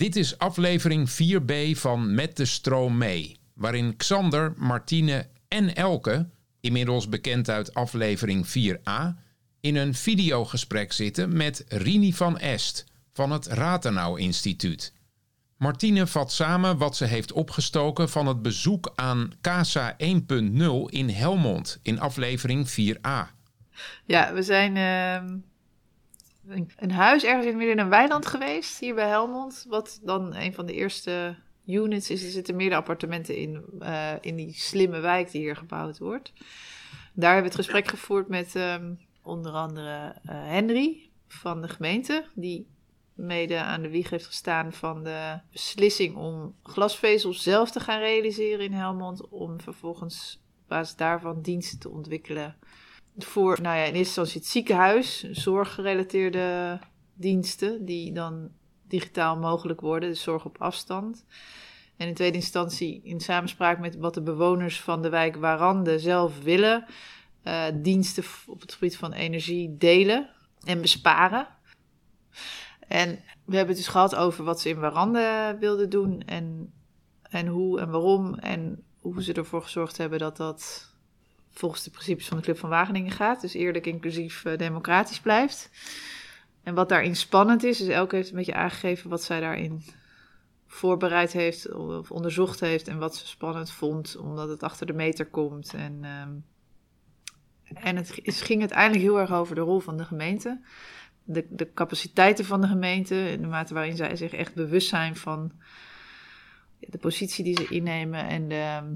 Dit is aflevering 4b van Met de Stroom mee, waarin Xander, Martine en Elke, inmiddels bekend uit aflevering 4a, in een videogesprek zitten met Rini van Est van het Ratenau Instituut. Martine vat samen wat ze heeft opgestoken van het bezoek aan Casa 1.0 in Helmond in aflevering 4a. Ja, we zijn uh, een huis ergens in midden in een weiland geweest, hier bij Helmond. Wat dan een van de eerste units is. Er zitten meerdere appartementen in, uh, in die slimme wijk die hier gebouwd wordt. Daar hebben we het gesprek gevoerd met um, onder andere uh, Henry van de gemeente, die mede aan de wieg heeft gestaan van de beslissing om glasvezel zelf te gaan realiseren in Helmond. Om vervolgens op basis daarvan diensten te ontwikkelen voor, nou ja, in eerste instantie het ziekenhuis, zorggerelateerde diensten die dan digitaal mogelijk worden, dus zorg op afstand. En in tweede instantie in samenspraak met wat de bewoners van de wijk Warande zelf willen, uh, diensten op het gebied van energie delen en besparen. En we hebben het dus gehad over wat ze in Warande wilden doen en, en hoe en waarom en hoe ze ervoor gezorgd hebben dat dat volgens de principes van de Club van Wageningen gaat. Dus eerlijk, inclusief, uh, democratisch blijft. En wat daarin spannend is, is elke heeft een beetje aangegeven wat zij daarin voorbereid heeft of onderzocht heeft en wat ze spannend vond, omdat het achter de meter komt. En, um, en het, het ging uiteindelijk heel erg over de rol van de gemeente. De, de capaciteiten van de gemeente, in de mate waarin zij zich echt bewust zijn van de positie die ze innemen en de,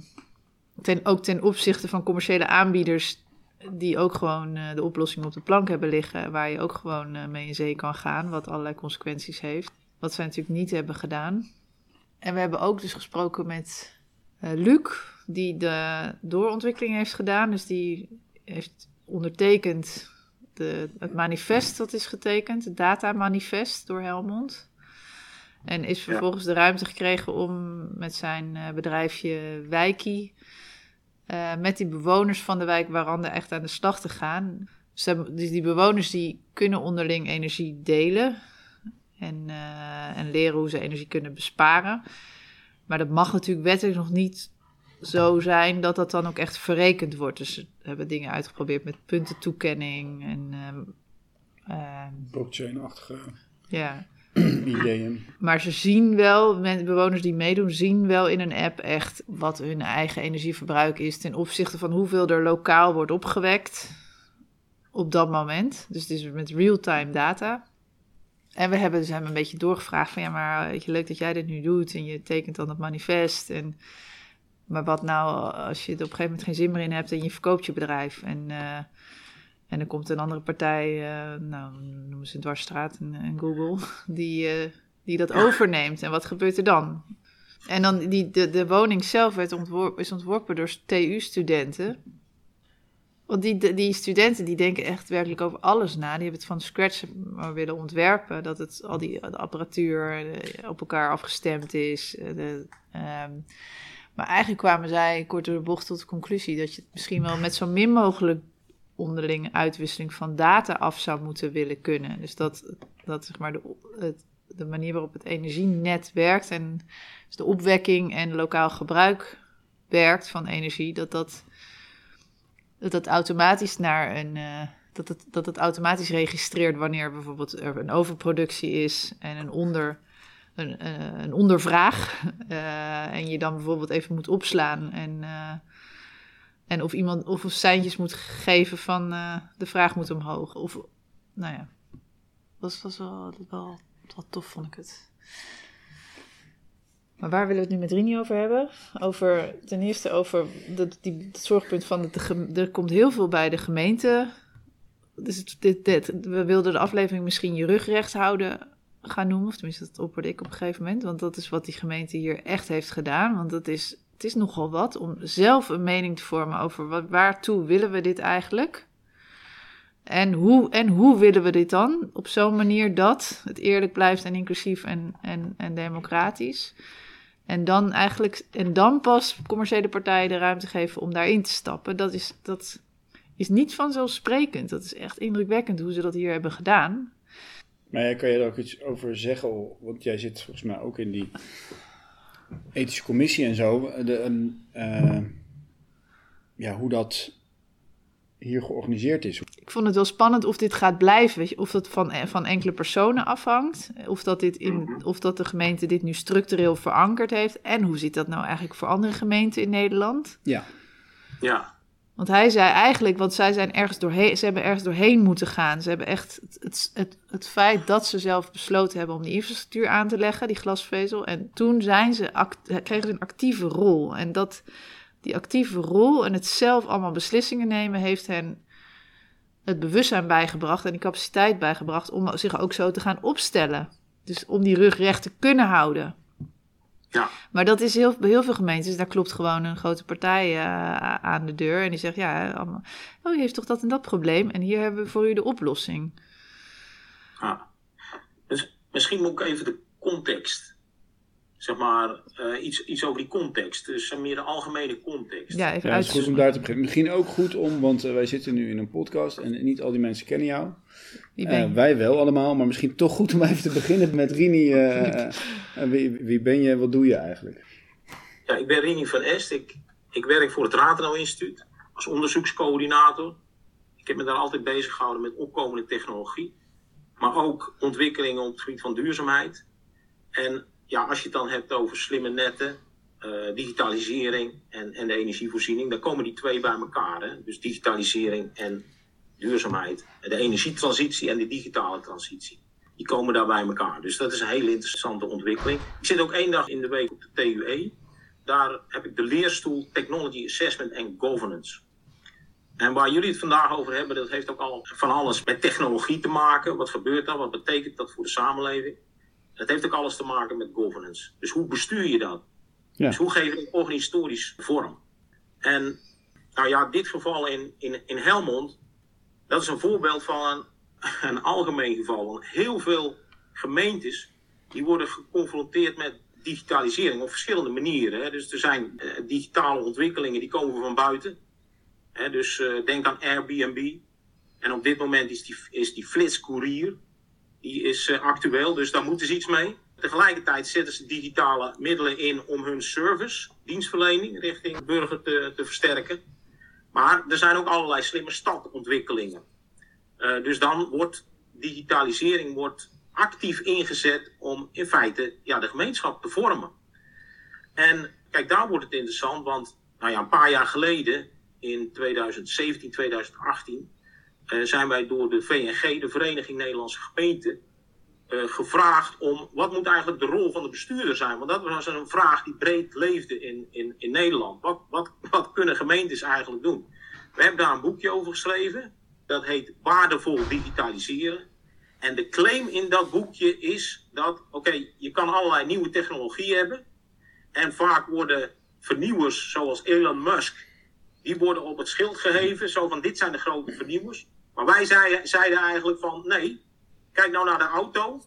ten, ook ten opzichte van commerciële aanbieders die ook gewoon uh, de oplossing op de plank hebben liggen, waar je ook gewoon uh, mee in zee kan gaan, wat allerlei consequenties heeft. Wat zij natuurlijk niet hebben gedaan. En we hebben ook dus gesproken met uh, Luc, die de doorontwikkeling heeft gedaan. Dus die heeft ondertekend de, het manifest dat is getekend, het datamanifest door Helmond. En is vervolgens de ruimte gekregen om met zijn bedrijfje Wijkie uh, met die bewoners van de wijk Warande echt aan de slag te gaan. Dus, dus die bewoners die kunnen onderling energie delen en, uh, en leren hoe ze energie kunnen besparen. Maar dat mag natuurlijk wettelijk nog niet zo zijn dat dat dan ook echt verrekend wordt. Dus we hebben dingen uitgeprobeerd met puntentoekenning en... Uh, Blockchain-achtige... Ja, ideeën. Maar ze zien wel, bewoners die meedoen, zien wel in een app echt wat hun eigen energieverbruik is ten opzichte van hoeveel er lokaal wordt opgewekt op dat moment. Dus het is met real-time data. En we hebben dus hem een beetje doorgevraagd van ja, maar weet je, leuk dat jij dit nu doet en je tekent dan het manifest. En, maar wat nou als je er op een gegeven moment geen zin meer in hebt en je verkoopt je bedrijf en... Uh, en dan komt een andere partij, uh, nou noemen ze Dwarsstraat en, Google, die, uh, die dat overneemt. En wat gebeurt er dan? En dan die, de, de woning zelf werd ontworpen, is ontworpen door TU-studenten. Want die, die studenten die denken echt werkelijk over alles na. Die hebben het van scratch willen ontwerpen. Dat het, al die de apparatuur eh, op elkaar afgestemd is. De, um, maar eigenlijk kwamen zij kort door de bocht tot de conclusie dat je het misschien wel met zo min mogelijk onderlinge uitwisseling van data af zou moeten willen kunnen. Dus dat, dat zeg maar de, de manier waarop het energienet werkt en dus de opwekking en lokaal gebruik werkt van energie, dat dat, dat, dat automatisch naar een. Uh, dat het, dat het automatisch registreert wanneer bijvoorbeeld er een overproductie is en een, onder, een, uh, een ondervraag. Uh, en je dan bijvoorbeeld even moet opslaan en en of iemand of seintjes moet geven van uh, de vraag moet omhoog. Of, nou ja, dat was wel, wel, wel tof, vond ik het. Maar waar willen we het nu met Rini over hebben? Over, ten eerste over dat, die, het zorgpunt van, de, er komt heel veel bij de gemeente. Dus dit, dit, we wilden de aflevering misschien je rug recht houden gaan noemen. Of tenminste, dat opperde ik op een gegeven moment. Want dat is wat die gemeente hier echt heeft gedaan. Want dat is het is nogal wat om zelf een mening te vormen over wat, waartoe willen we dit eigenlijk? En hoe, en hoe willen we dit dan? Op zo'n manier dat het eerlijk blijft en inclusief en, en, en democratisch. En dan eigenlijk, en dan pas commerciële partijen de ruimte geven om daarin te stappen. Dat is, dat is niet vanzelfsprekend. Dat is echt indrukwekkend hoe ze dat hier hebben gedaan. Maar kan je er ook iets over zeggen? Want jij zit volgens mij ook in die ethische commissie en zo. De, uh, ja, hoe dat hier georganiseerd is. Ik vond het wel spannend of dit gaat blijven. Weet je, of dat van, van enkele personen afhangt. Of dat, dit in, of dat de gemeente dit nu structureel verankerd heeft. En hoe zit dat nou eigenlijk voor andere gemeenten in Nederland? Ja. Ja. Want hij zei eigenlijk, want zij zijn ergens doorheen, ze hebben ergens doorheen moeten gaan. Ze hebben echt het, het, het, feit dat ze zelf besloten hebben om die infrastructuur aan te leggen, die glasvezel. En toen zijn ze kregen ze een actieve rol. En dat, die actieve rol en het zelf allemaal beslissingen nemen, heeft hen het bewustzijn bijgebracht en die capaciteit bijgebracht om zich ook zo te gaan opstellen. Dus om die rug recht te kunnen houden. Ja. Maar dat is heel, bij heel veel gemeentes, daar klopt gewoon een grote partij uh, aan de deur. En die zegt, ja, allemaal, oh, u heeft toch dat en dat probleem. En hier hebben we voor u de oplossing. Ja. Dus misschien moet ik even de context zeg maar, uh, iets, iets over die context. Dus meer de algemene context. Ja, even ja, het is goed om daar te beginnen. Misschien ook goed om, want uh, wij zitten nu in een podcast en niet al die mensen kennen jou. Wie ben je? Uh, wij wel allemaal, maar misschien toch goed om even te beginnen met Rini. wie, wie ben je, wat doe je eigenlijk? Ja, ik ben Rini van Est. Ik, ik werk voor het Ratenau Instituut als onderzoekscoördinator. Ik heb me daar altijd bezig gehouden met opkomende technologie. Maar ook ontwikkelingen op het gebied van duurzaamheid. En ja, als je het dan hebt over slimme netten, uh, digitalisering en, en de energievoorziening, dan komen die twee bij elkaar. Hè? Dus digitalisering en duurzaamheid. De energietransitie en de digitale transitie. Die komen daar bij elkaar. Dus dat is een hele interessante ontwikkeling. Ik zit ook één dag in de week op de TUE. Daar heb ik de leerstoel Technology Assessment and Governance. En waar jullie het vandaag over hebben, dat heeft ook al van alles met technologie te maken. Wat gebeurt daar? Wat betekent dat voor de samenleving? Dat heeft ook alles te maken met governance. Dus hoe bestuur je dat? Ja. Dus hoe geef je een organisatorisch vorm? En nou ja, dit geval in, in, in Helmond, dat is een voorbeeld van een, een algemeen geval. Want heel veel gemeentes die worden geconfronteerd met digitalisering op verschillende manieren. Hè. Dus er zijn uh, digitale ontwikkelingen die komen van buiten. Hè. Dus uh, denk aan Airbnb. En op dit moment is die, is die flitscourier die is uh, actueel, dus daar moeten ze iets mee. Tegelijkertijd zetten ze digitale middelen in om hun service, dienstverlening richting burger te, te versterken. Maar er zijn ook allerlei slimme stadontwikkelingen. Uh, dus dan wordt digitalisering wordt actief ingezet om in feite ja, de gemeenschap te vormen. En kijk, daar wordt het interessant, want nou ja, een paar jaar geleden, in 2017, 2018, uh, zijn wij door de VNG, de Vereniging Nederlandse Gemeenten, uh, gevraagd om wat moet eigenlijk de rol van de bestuurder zijn? Want dat was een vraag die breed leefde in, in, in Nederland. Wat, wat, wat kunnen gemeentes eigenlijk doen? We hebben daar een boekje over geschreven. Dat heet Waardevol digitaliseren. En de claim in dat boekje is dat, oké, je kan allerlei nieuwe technologie hebben. En vaak worden vernieuwers zoals Elon Musk, die worden op het schild geheven. Zo van, dit zijn de grote vernieuwers. Maar wij zeiden, zeiden eigenlijk van nee, kijk nou naar de auto.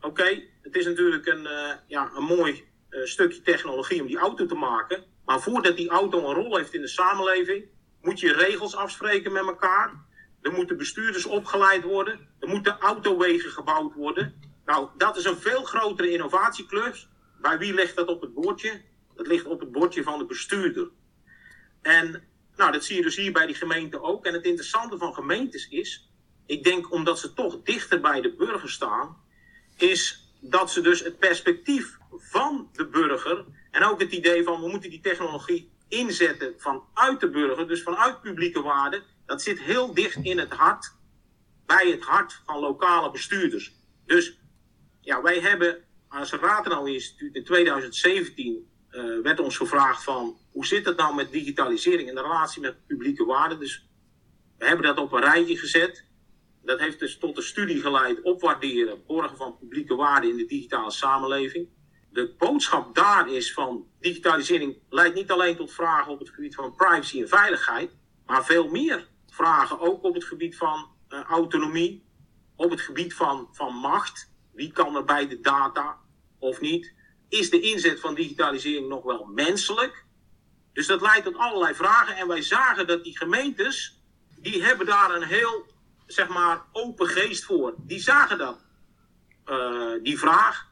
Oké, het is natuurlijk een, uh, ja, een mooi uh, stukje technologie om die auto te maken. Maar voordat die auto een rol heeft in de samenleving, moet je regels afspreken met elkaar. Er moeten bestuurders opgeleid worden. Er moeten autowegen gebouwd worden. Nou, dat is een veel grotere innovatieklus. Bij wie ligt dat op het bordje? Dat ligt op het bordje van de bestuurder. En nou, dat zie je dus hier bij die gemeente ook. En het interessante van gemeentes is, ik denk omdat ze toch dichter bij de burger staan, is dat ze dus het perspectief van de burger en ook het idee van we moeten die technologie inzetten vanuit de burger, dus vanuit publieke waarde, dat zit heel dicht in het hart, bij het hart van lokale bestuurders. Dus ja, wij hebben als Ratenau Instituut in 2017 uh, werd ons gevraagd van hoe zit het nou met digitalisering in de relatie met publieke waarden. Dus we hebben dat op een rijtje gezet. Dat heeft dus tot een studie geleid opwaarderen, borgen van publieke waarden in de digitale samenleving. De boodschap daar is van digitalisering leidt niet alleen tot vragen op het gebied van privacy en veiligheid, maar veel meer vragen ook op het gebied van uh, autonomie, op het gebied van, van macht. Wie kan er bij de data of niet? Is de inzet van digitalisering nog wel menselijk? Dus dat leidt tot allerlei vragen. En wij zagen dat die gemeentes, die hebben daar een heel, zeg maar, open geest voor. Die zagen dat. die vraag.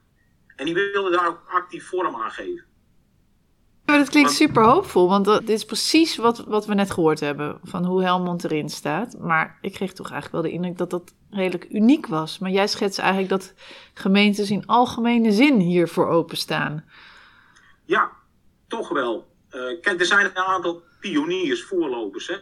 En die wilde daar ook actief vorm aan geven. Maar dat klinkt super hoopvol, want dit is precies wat, wat we net gehoord hebben van hoe Helmond erin staat. Maar ik kreeg toch eigenlijk wel de indruk dat dat redelijk uniek was. Maar jij schetst eigenlijk dat gemeentes in algemene zin hiervoor openstaan. Ja, toch wel. Uh, kijk, er zijn een aantal pioniers, voorlopers. Hè?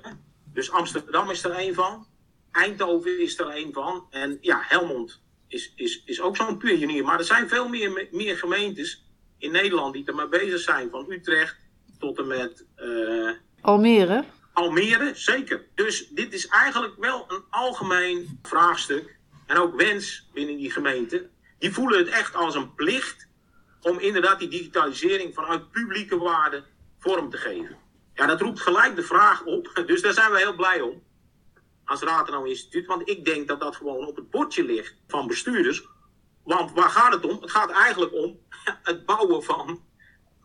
Dus Amsterdam is er een van. Eindhoven is er een van. En ja, Helmond is, is, is ook zo'n pionier. Maar er zijn veel meer, meer gemeentes in Nederland die er mee bezig zijn. Van Utrecht tot en met... Uh, Almere? Almere, zeker. Dus dit is eigenlijk wel een algemeen vraagstuk. En ook wens binnen die gemeente. Die voelen het echt als een plicht om inderdaad die digitalisering vanuit publieke waarde vorm te geven. Ja, dat roept gelijk de vraag op. Dus daar zijn we heel blij om. Als Ratenau Instituut. Want ik denk dat dat gewoon op het bordje ligt van bestuurders. Want waar gaat het om? Het gaat eigenlijk om het bouwen van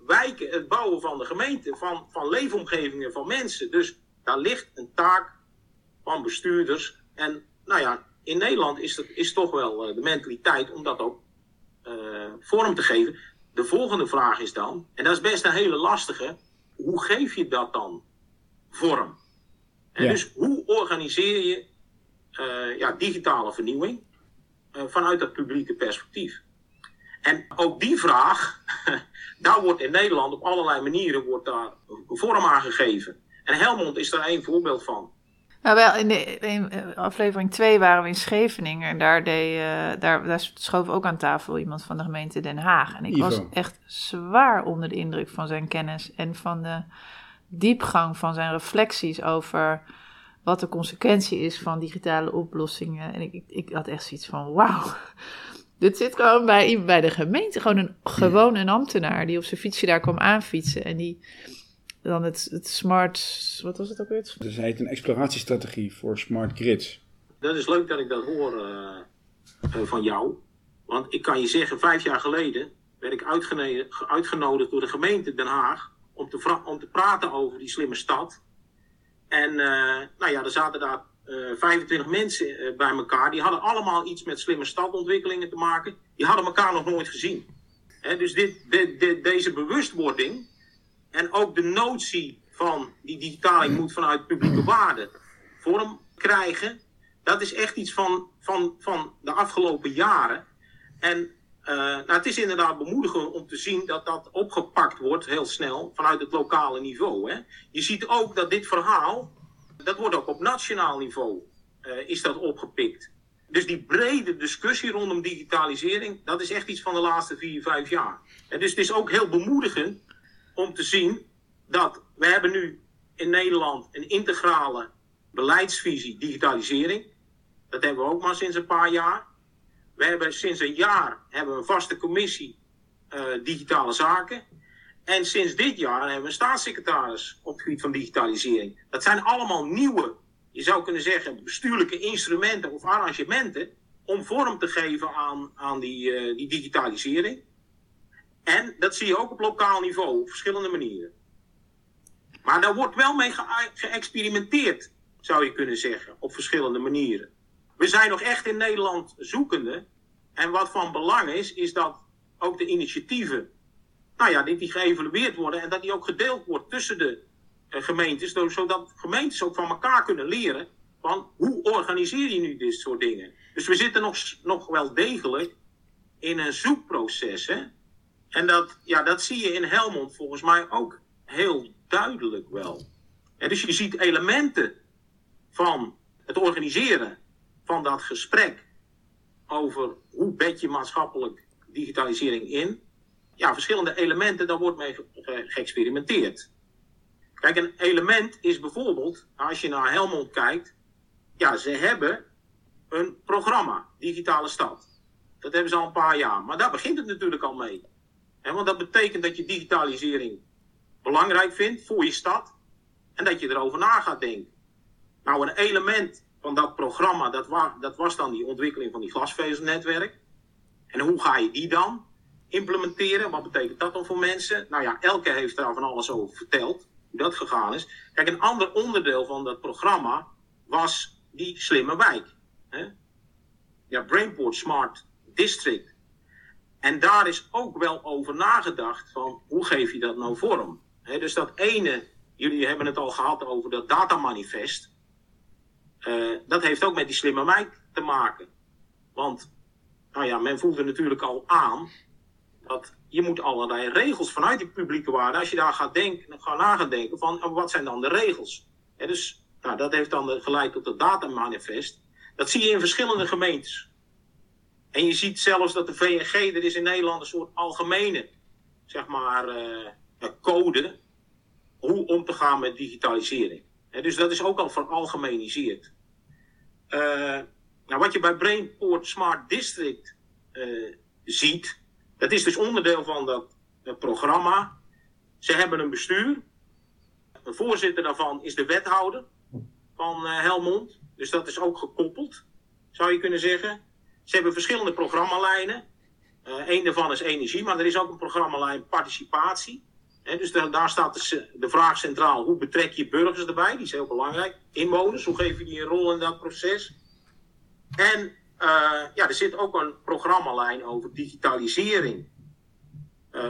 wijken, het bouwen van de gemeente, van, van leefomgevingen van mensen. Dus daar ligt een taak van bestuurders. En nou ja, in Nederland is, het, is toch wel eh, de mentaliteit om dat ook uh, vorm te geven. De volgende vraag is dan, en dat is best een hele lastige, hoe geef je dat dan vorm? En dus hoe organiseer je uh, ja, digitale vernieuwing vanuit dat publieke perspectief? En ook die vraag, daar wordt in Nederland op allerlei manieren wordt daar vorm aan gegeven. En Helmond is daar één voorbeeld van. Nou, wel, in, de, in aflevering 2 waren we in Scheveningen en daar, deed, uh, daar, daar schoof ook aan tafel iemand van de gemeente Den Haag. En ik was echt zwaar onder de indruk van zijn kennis en van de diepgang van zijn reflecties over wat de consequentie is van digitale oplossingen. En ik, ik, ik had echt zoiets van: wauw. Dit zit gewoon bij, bij de gemeente. Gewoon een, gewoon een ambtenaar die op zijn fietsje daar kwam aanfietsen. En die dan het, het smart. Wat was het ook weer? Dus hij heet een exploratiestrategie voor smart grids. Dat is leuk dat ik dat hoor uh, van jou. Want ik kan je zeggen, vijf jaar geleden werd ik uitgenodigd door de gemeente Den Haag. Om te, om te praten over die slimme stad. En uh, nou ja, er zaten daar 25 eh, mensen eh, bij elkaar. Die hadden allemaal iets met slimme stadontwikkelingen te maken. Die hadden elkaar nog nooit gezien. dus dit, deze bewustwording en ook de notie van die digitaling moet vanuit publieke waarde vorm krijgen. Dat is echt iets van, van, van de afgelopen jaren. En uh, nou, het is inderdaad bemoedigend om te zien dat dat opgepakt wordt heel snel vanuit het lokale niveau. Hè. Je ziet ook dat dit verhaal dat wordt ook op nationaal niveau uh, is dat opgepikt. Dus die brede discussie rondom digitalisering, dat is echt iets van de laatste vier, vijf jaar. En dus het is ook heel bemoedigend om te zien dat we hebben nu in Nederland een integrale beleidsvisie digitalisering. Dat hebben we ook maar sinds een paar jaar. We hebben sinds een jaar hebben we een vaste commissie uh, digitale zaken. En sinds dit jaar hebben we een staatssecretaris op het gebied van digitalisering. Dat zijn allemaal nieuwe, je zou kunnen zeggen, bestuurlijke instrumenten of arrangementen om vorm te geven aan, aan die, uh, die digitalisering. En dat zie je ook op lokaal niveau, op verschillende manieren. Maar daar wordt wel mee ge geëxperimenteerd, zou je kunnen zeggen, op verschillende manieren. We zijn nog echt in Nederland zoekende. En wat van belang is, is dat ook de initiatieven nou ja, dat die geëvalueerd worden en dat die ook gedeeld wordt tussen de uh, gemeentes, zodat gemeentes ook van elkaar kunnen leren van hoe organiseer je nu dit soort dingen. Dus we zitten nog, nog wel degelijk in een zoekproces. En dat, ja, dat zie je in Helmond volgens mij ook heel duidelijk wel. dus je ziet elementen van het organiseren van dat gesprek over hoe bed je maatschappelijk digitalisering in ja, verschillende elementen, daar wordt mee geëxperimenteerd. Kijk, een element is bijvoorbeeld, als je naar Helmond kijkt, ja, ze hebben een programma, Digitale Stad. Dat hebben ze al een paar jaar, maar daar begint het natuurlijk al mee. En want dat betekent dat je digitalisering belangrijk vindt voor je stad en dat je erover na gaat denken. Nou, een element van dat programma, dat, dat was dan die ontwikkeling van die glasvezelnetwerk. En hoe ga je die dan implementeren. Wat betekent dat dan voor mensen? Nou ja, Elke heeft daar van alles over verteld, hoe dat gegaan is. Kijk, een ander onderdeel van dat programma was die slimme wijk. Hè? Ja, Brainport Smart District. En daar is ook wel over nagedacht van hoe geef je dat nou vorm. dus dat ene, jullie hebben het al gehad over dat datamanifest. Uh, dat heeft ook met die slimme wijk te maken. Want nou ja, men voelde natuurlijk al aan dat je moet allerlei regels vanuit die publieke waarde, als je daar gaat, denken, gaat na gaan denken van wat zijn dan de regels. dus nou, dat heeft dan geleid tot het datamanifest. Dat zie je in verschillende gemeentes. En je ziet zelfs dat de VNG, er is in Nederland een soort algemene zeg maar, uh, code hoe om te gaan met digitalisering. Dus dat is ook al veralgemeniseerd. Uh, nou, wat je bij Brainport Smart District uh, ziet, dat is dus onderdeel van dat programma. Ze hebben een bestuur. Een voorzitter daarvan is de wethouder van Helmond. Dus dat is ook gekoppeld, zou je kunnen zeggen. Ze hebben verschillende programmalijnen. Een daarvan is energie, maar er is ook een programmalijn participatie. Dus daar staat de, vraag centraal: hoe betrek je burgers erbij? Die is heel belangrijk. Inwoners, hoe geef je die een rol in dat proces? En uh, ja, er zit ook een programmalijn over digitalisering. Uh,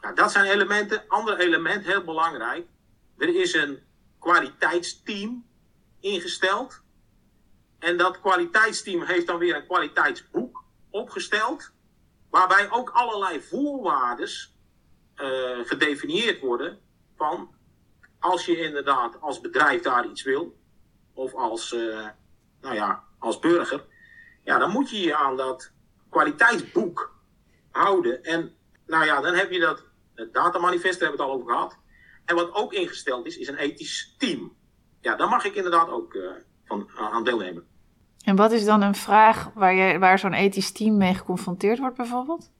nou, dat zijn elementen. Ander element, heel belangrijk. Er is een kwaliteitsteam ingesteld. En dat kwaliteitsteam heeft dan weer een kwaliteitsboek opgesteld. Waarbij ook allerlei voorwaarden uh, gedefinieerd worden. Van als je inderdaad als bedrijf daar iets wil. Of als, uh, nou ja, als burger. Ja, dan moet je je aan dat kwaliteitsboek houden. En nou ja, dan heb je dat. Datamanifest, daar hebben we het al over gehad. En wat ook ingesteld is, is een ethisch team. Ja, daar mag ik inderdaad ook uh, van, aan deelnemen. En wat is dan een vraag waar, je, waar zo'n ethisch team mee geconfronteerd wordt bijvoorbeeld?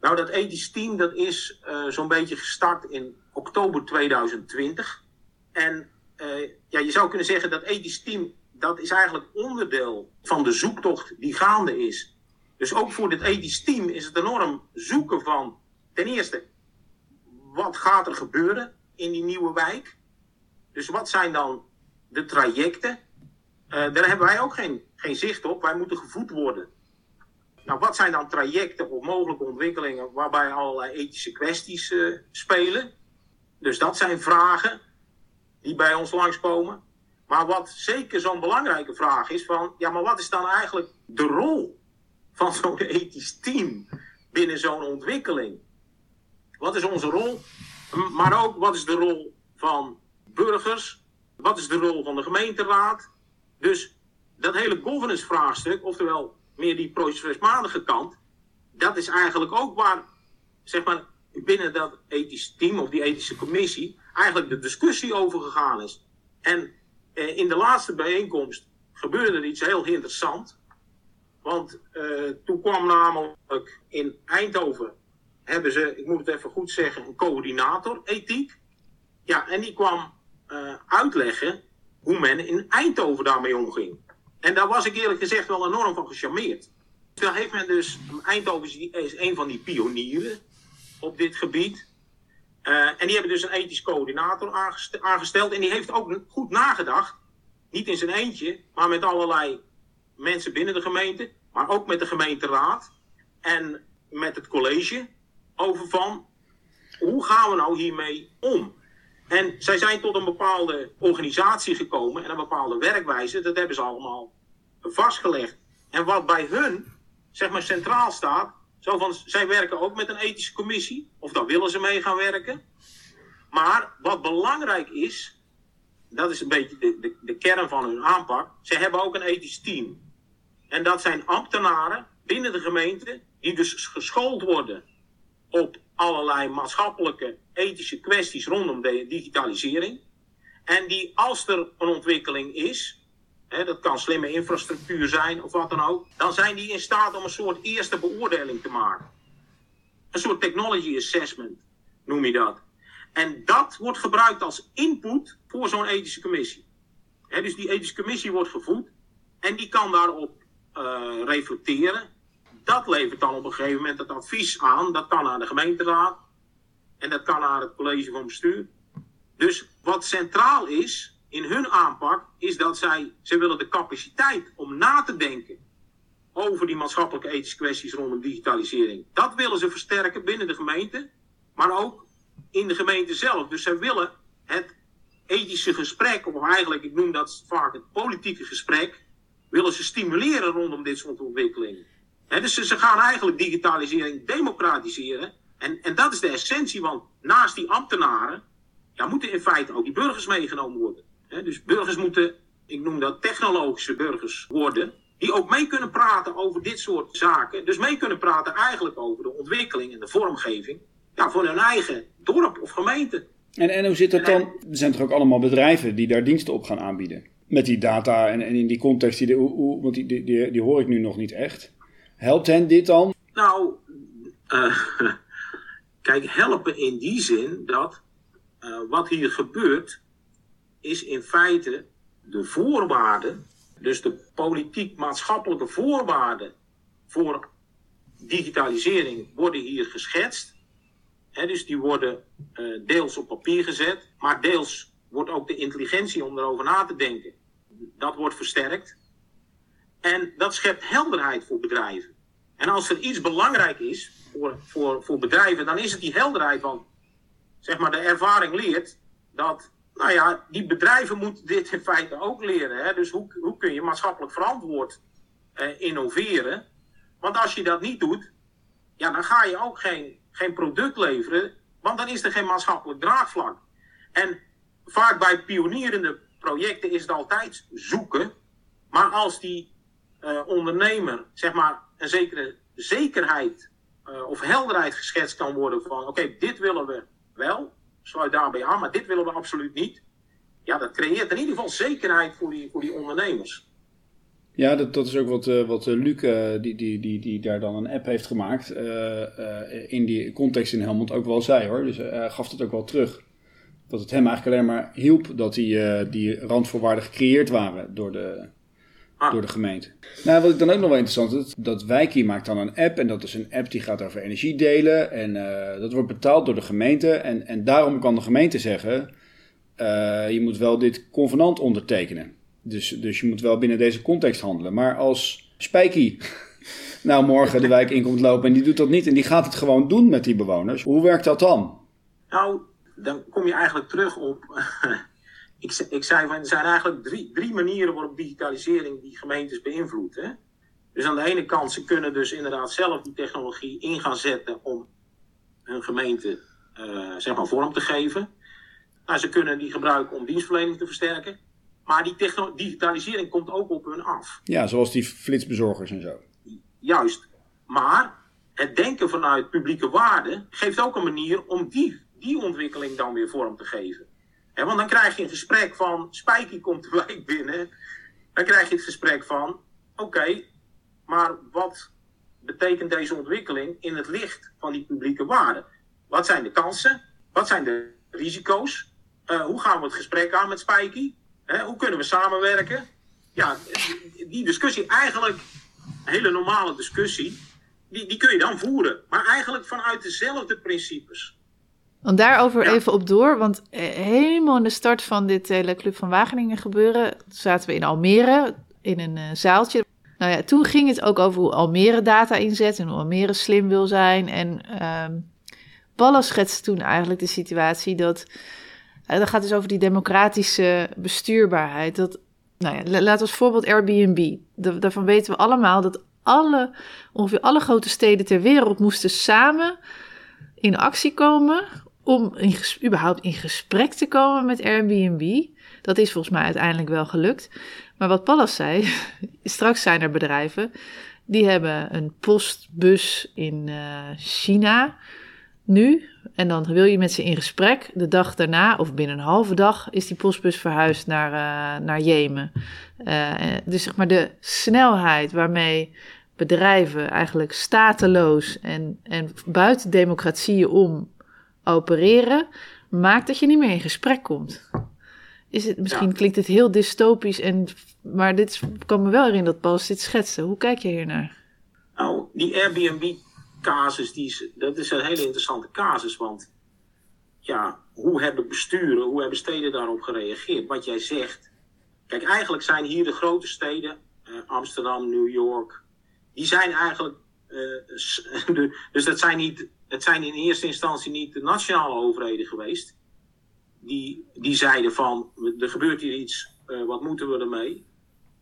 Nou, dat ethisch team dat is uh, zo'n beetje gestart in oktober 2020. En uh, ja, je zou kunnen zeggen dat ethisch team dat is eigenlijk onderdeel van de zoektocht die gaande is. Dus ook voor dit ethisch team is het enorm zoeken van ten eerste wat gaat er gebeuren in die nieuwe wijk. Dus wat zijn dan de trajecten? Uh, daar hebben wij ook geen geen zicht op. Wij moeten gevoed worden. Nou, wat zijn dan trajecten of mogelijke ontwikkelingen waarbij allerlei ethische kwesties uh, spelen? Dus dat zijn vragen die bij ons langskomen. Maar wat zeker zo'n belangrijke vraag is van, ja, maar wat is dan eigenlijk de rol van zo'n ethisch team binnen zo'n ontwikkeling? Wat is onze rol? Maar ook, wat is de rol van burgers? Wat is de rol van de gemeenteraad? Dus dat hele governance vraagstuk, oftewel meer die procesmatige kant, dat is eigenlijk ook waar, zeg maar, binnen dat ethische team of die ethische commissie eigenlijk de discussie over gegaan is. En eh, in de laatste bijeenkomst gebeurde er iets heel interessant. Want eh, toen kwam namelijk in Eindhoven, hebben ze, ik moet het even goed zeggen, een coördinator ethiek. Ja, en die kwam uh, uitleggen hoe men in Eindhoven daarmee omging. En daar was ik eerlijk gezegd wel enorm van gecharmeerd. Daar heeft men dus, Eindhoven is een van die pionieren op dit gebied. Uh, en die hebben dus een ethisch coördinator aangesteld. En die heeft ook goed nagedacht. Niet in zijn eentje, maar met allerlei mensen binnen de gemeente. Maar ook met de gemeenteraad. En met het college. Over van, hoe gaan we nou hiermee om? En zij zijn tot een bepaalde organisatie gekomen en een bepaalde werkwijze. Dat hebben ze allemaal vastgelegd. En wat bij hun, zeg maar, centraal staat. Zo van, zij werken ook met een ethische commissie. Of daar willen ze mee gaan werken. Maar wat belangrijk is, dat is een beetje de, de, de kern van hun aanpak. Ze hebben ook een ethisch team. En dat zijn ambtenaren binnen de gemeente die dus geschoold worden op allerlei maatschappelijke, ethische kwesties rondom de digitalisering. En die, als er een ontwikkeling is, hè, dat kan slimme infrastructuur zijn of wat dan ook, dan zijn die in staat om een soort eerste beoordeling te maken. Een soort technology assessment noem je dat. En dat wordt gebruikt als input voor zo'n ethische commissie. Dus die ethische commissie wordt gevoed en die kan daarop uh, reflecteren dat levert dan op een gegeven moment het advies aan. Dat kan aan de gemeenteraad. En dat kan aan het college van bestuur. Dus wat centraal is in hun aanpak, is dat zij, ze willen de capaciteit om na te denken over die maatschappelijke ethische kwesties rondom digitalisering. Dat willen ze versterken binnen de gemeente, maar ook in de gemeente zelf. Dus zij willen het ethische gesprek, of eigenlijk, ik noem dat vaak het politieke gesprek, willen ze stimuleren rondom dit soort ontwikkelingen. Dus ze, gaan eigenlijk digitalisering democratiseren. En, en dat is de essentie, want naast die ambtenaren ja, moeten in feite ook die burgers meegenomen worden. dus burgers moeten, ik noem dat technologische burgers worden, die ook mee kunnen praten over dit soort zaken. Dus mee kunnen praten eigenlijk over de ontwikkeling en de vormgeving ja, voor hun eigen dorp of gemeente. En, en hoe zit dat dan? Er zijn toch ook allemaal bedrijven die daar diensten op gaan aanbieden? Met die data en, en in die context, die, hoe, want die, die, die, die, hoor ik nu nog niet echt. Helpt hen dit dan? Nou, uh, kijk, helpen in die zin dat uh, wat hier gebeurt, is in feite de voorwaarden, dus de politiek-maatschappelijke voorwaarden voor digitalisering worden hier geschetst dus die worden uh, deels op papier gezet, maar deels wordt ook de intelligentie om erover na te denken. Dat wordt versterkt. En dat schept helderheid voor bedrijven. En als er iets belangrijk is voor, voor, voor bedrijven, dan is het die helderheid. Want zeg maar, de ervaring leert dat, nou ja, die bedrijven moeten dit in feite ook leren. Hè? Dus hoe, hoe kun je maatschappelijk verantwoord eh, innoveren? Want als je dat niet doet, ja, dan ga je ook geen geen product leveren, want dan is er geen maatschappelijk draagvlak. En vaak bij pionierende projecten is het altijd zoeken. Maar als die uh, ondernemer, zeg maar, een zekere zekerheid uh, of helderheid geschetst kan worden van: oké, dit willen we wel, sluit daarbij aan, maar dit willen we absoluut niet. Ja, dat creëert in ieder geval zekerheid voor die, voor die ondernemers. Ja, dat, dat is ook wat, uh, wat Luc, die, die, die, die daar dan een app heeft gemaakt, in die context in Helmond ook wel zei hoor. Dus hij gaf het ook wel terug. Dat het hem eigenlijk alleen maar hielp dat die, die randvoorwaarden gecreëerd waren door de, ah. door de gemeente. Nou, wat ik dan ook nog wel interessant vind, dat Wijkie maakt dan een app en dat is een app die gaat over energie delen. En dat wordt betaald door de gemeente en, en daarom kan de gemeente zeggen, je moet wel dit convenant ondertekenen. Dus, dus je moet wel binnen deze context handelen. Maar als Spijky nou morgen de wijk in komt lopen en die doet dat niet en die gaat het gewoon doen met die bewoners, hoe werkt dat dan? Nou, dan kom je eigenlijk terug op. ik, ik zei van er zijn eigenlijk drie, drie manieren waarop digitalisering die gemeentes beïnvloedt. Hè? Dus aan de ene kant, ze kunnen dus inderdaad zelf die technologie in gaan zetten om hun gemeente uh, zeg maar vorm te geven. Nou, ze kunnen die gebruiken om dienstverlening te versterken. Maar die digitalisering komt ook op hun af. Ja, zoals die flitsbezorgers en zo. Juist. Maar het denken vanuit publieke waarde geeft ook een manier om die, die ontwikkeling dan weer vorm te geven. Want dan krijg je een gesprek van, Spijky komt de wijk binnen. Dan krijg je het gesprek van, oké, maar wat betekent deze ontwikkeling in het licht van die publieke waarde? Wat zijn de kansen? Wat zijn de risico's? Uh, hoe gaan we het gesprek aan met Spijky? hoe kunnen we samenwerken? Ja, die discussie, eigenlijk een hele normale discussie, die, die kun je dan voeren. Maar eigenlijk vanuit dezelfde principes. Want daarover even op door, want eh, helemaal in de start van dit hele Club van Wageningen gebeuren, zaten we in Almere in een uh, zaaltje. Nou ja, toen ging het ook over hoe Almere data inzet en hoe Almere slim wil zijn. En uh, schetste toen eigenlijk de situatie dat uh, dat gaat dus over die democratische bestuurbaarheid. Dat, nou ja, laat als voorbeeld Airbnb. daarvan weten we allemaal dat alle, ongeveer alle grote steden ter wereld moesten samen in actie komen om überhaupt in gesprek te komen met Airbnb. Dat is volgens mij uiteindelijk wel gelukt. Maar wat Pallas zei, straks zijn er bedrijven die hebben een postbus in uh, China nu. En dan wil je met ze in gesprek. De dag daarna, of binnen een halve dag, is die postbus verhuisd naar, uh, naar Jemen. Uh, dus zeg maar de snelheid waarmee bedrijven eigenlijk stateloos en, en buiten democratieën om opereren, maakt dat je niet meer in gesprek komt. Is het, misschien klinkt het heel dystopisch, en, maar dit kan me wel herinneren dat Paul dit schetsen. Hoe kijk je hier naar? Nou, die Airbnb casus, die is, dat is een hele interessante casus. Want ja, hoe hebben besturen, hoe hebben steden daarop gereageerd? Wat jij zegt. Kijk, eigenlijk zijn hier de grote steden, eh, Amsterdam, New York, die zijn eigenlijk. dus dat zijn, niet, het zijn in eerste instantie niet de nationale overheden geweest. Die, die zeiden van er gebeurt hier iets, wat moeten we ermee?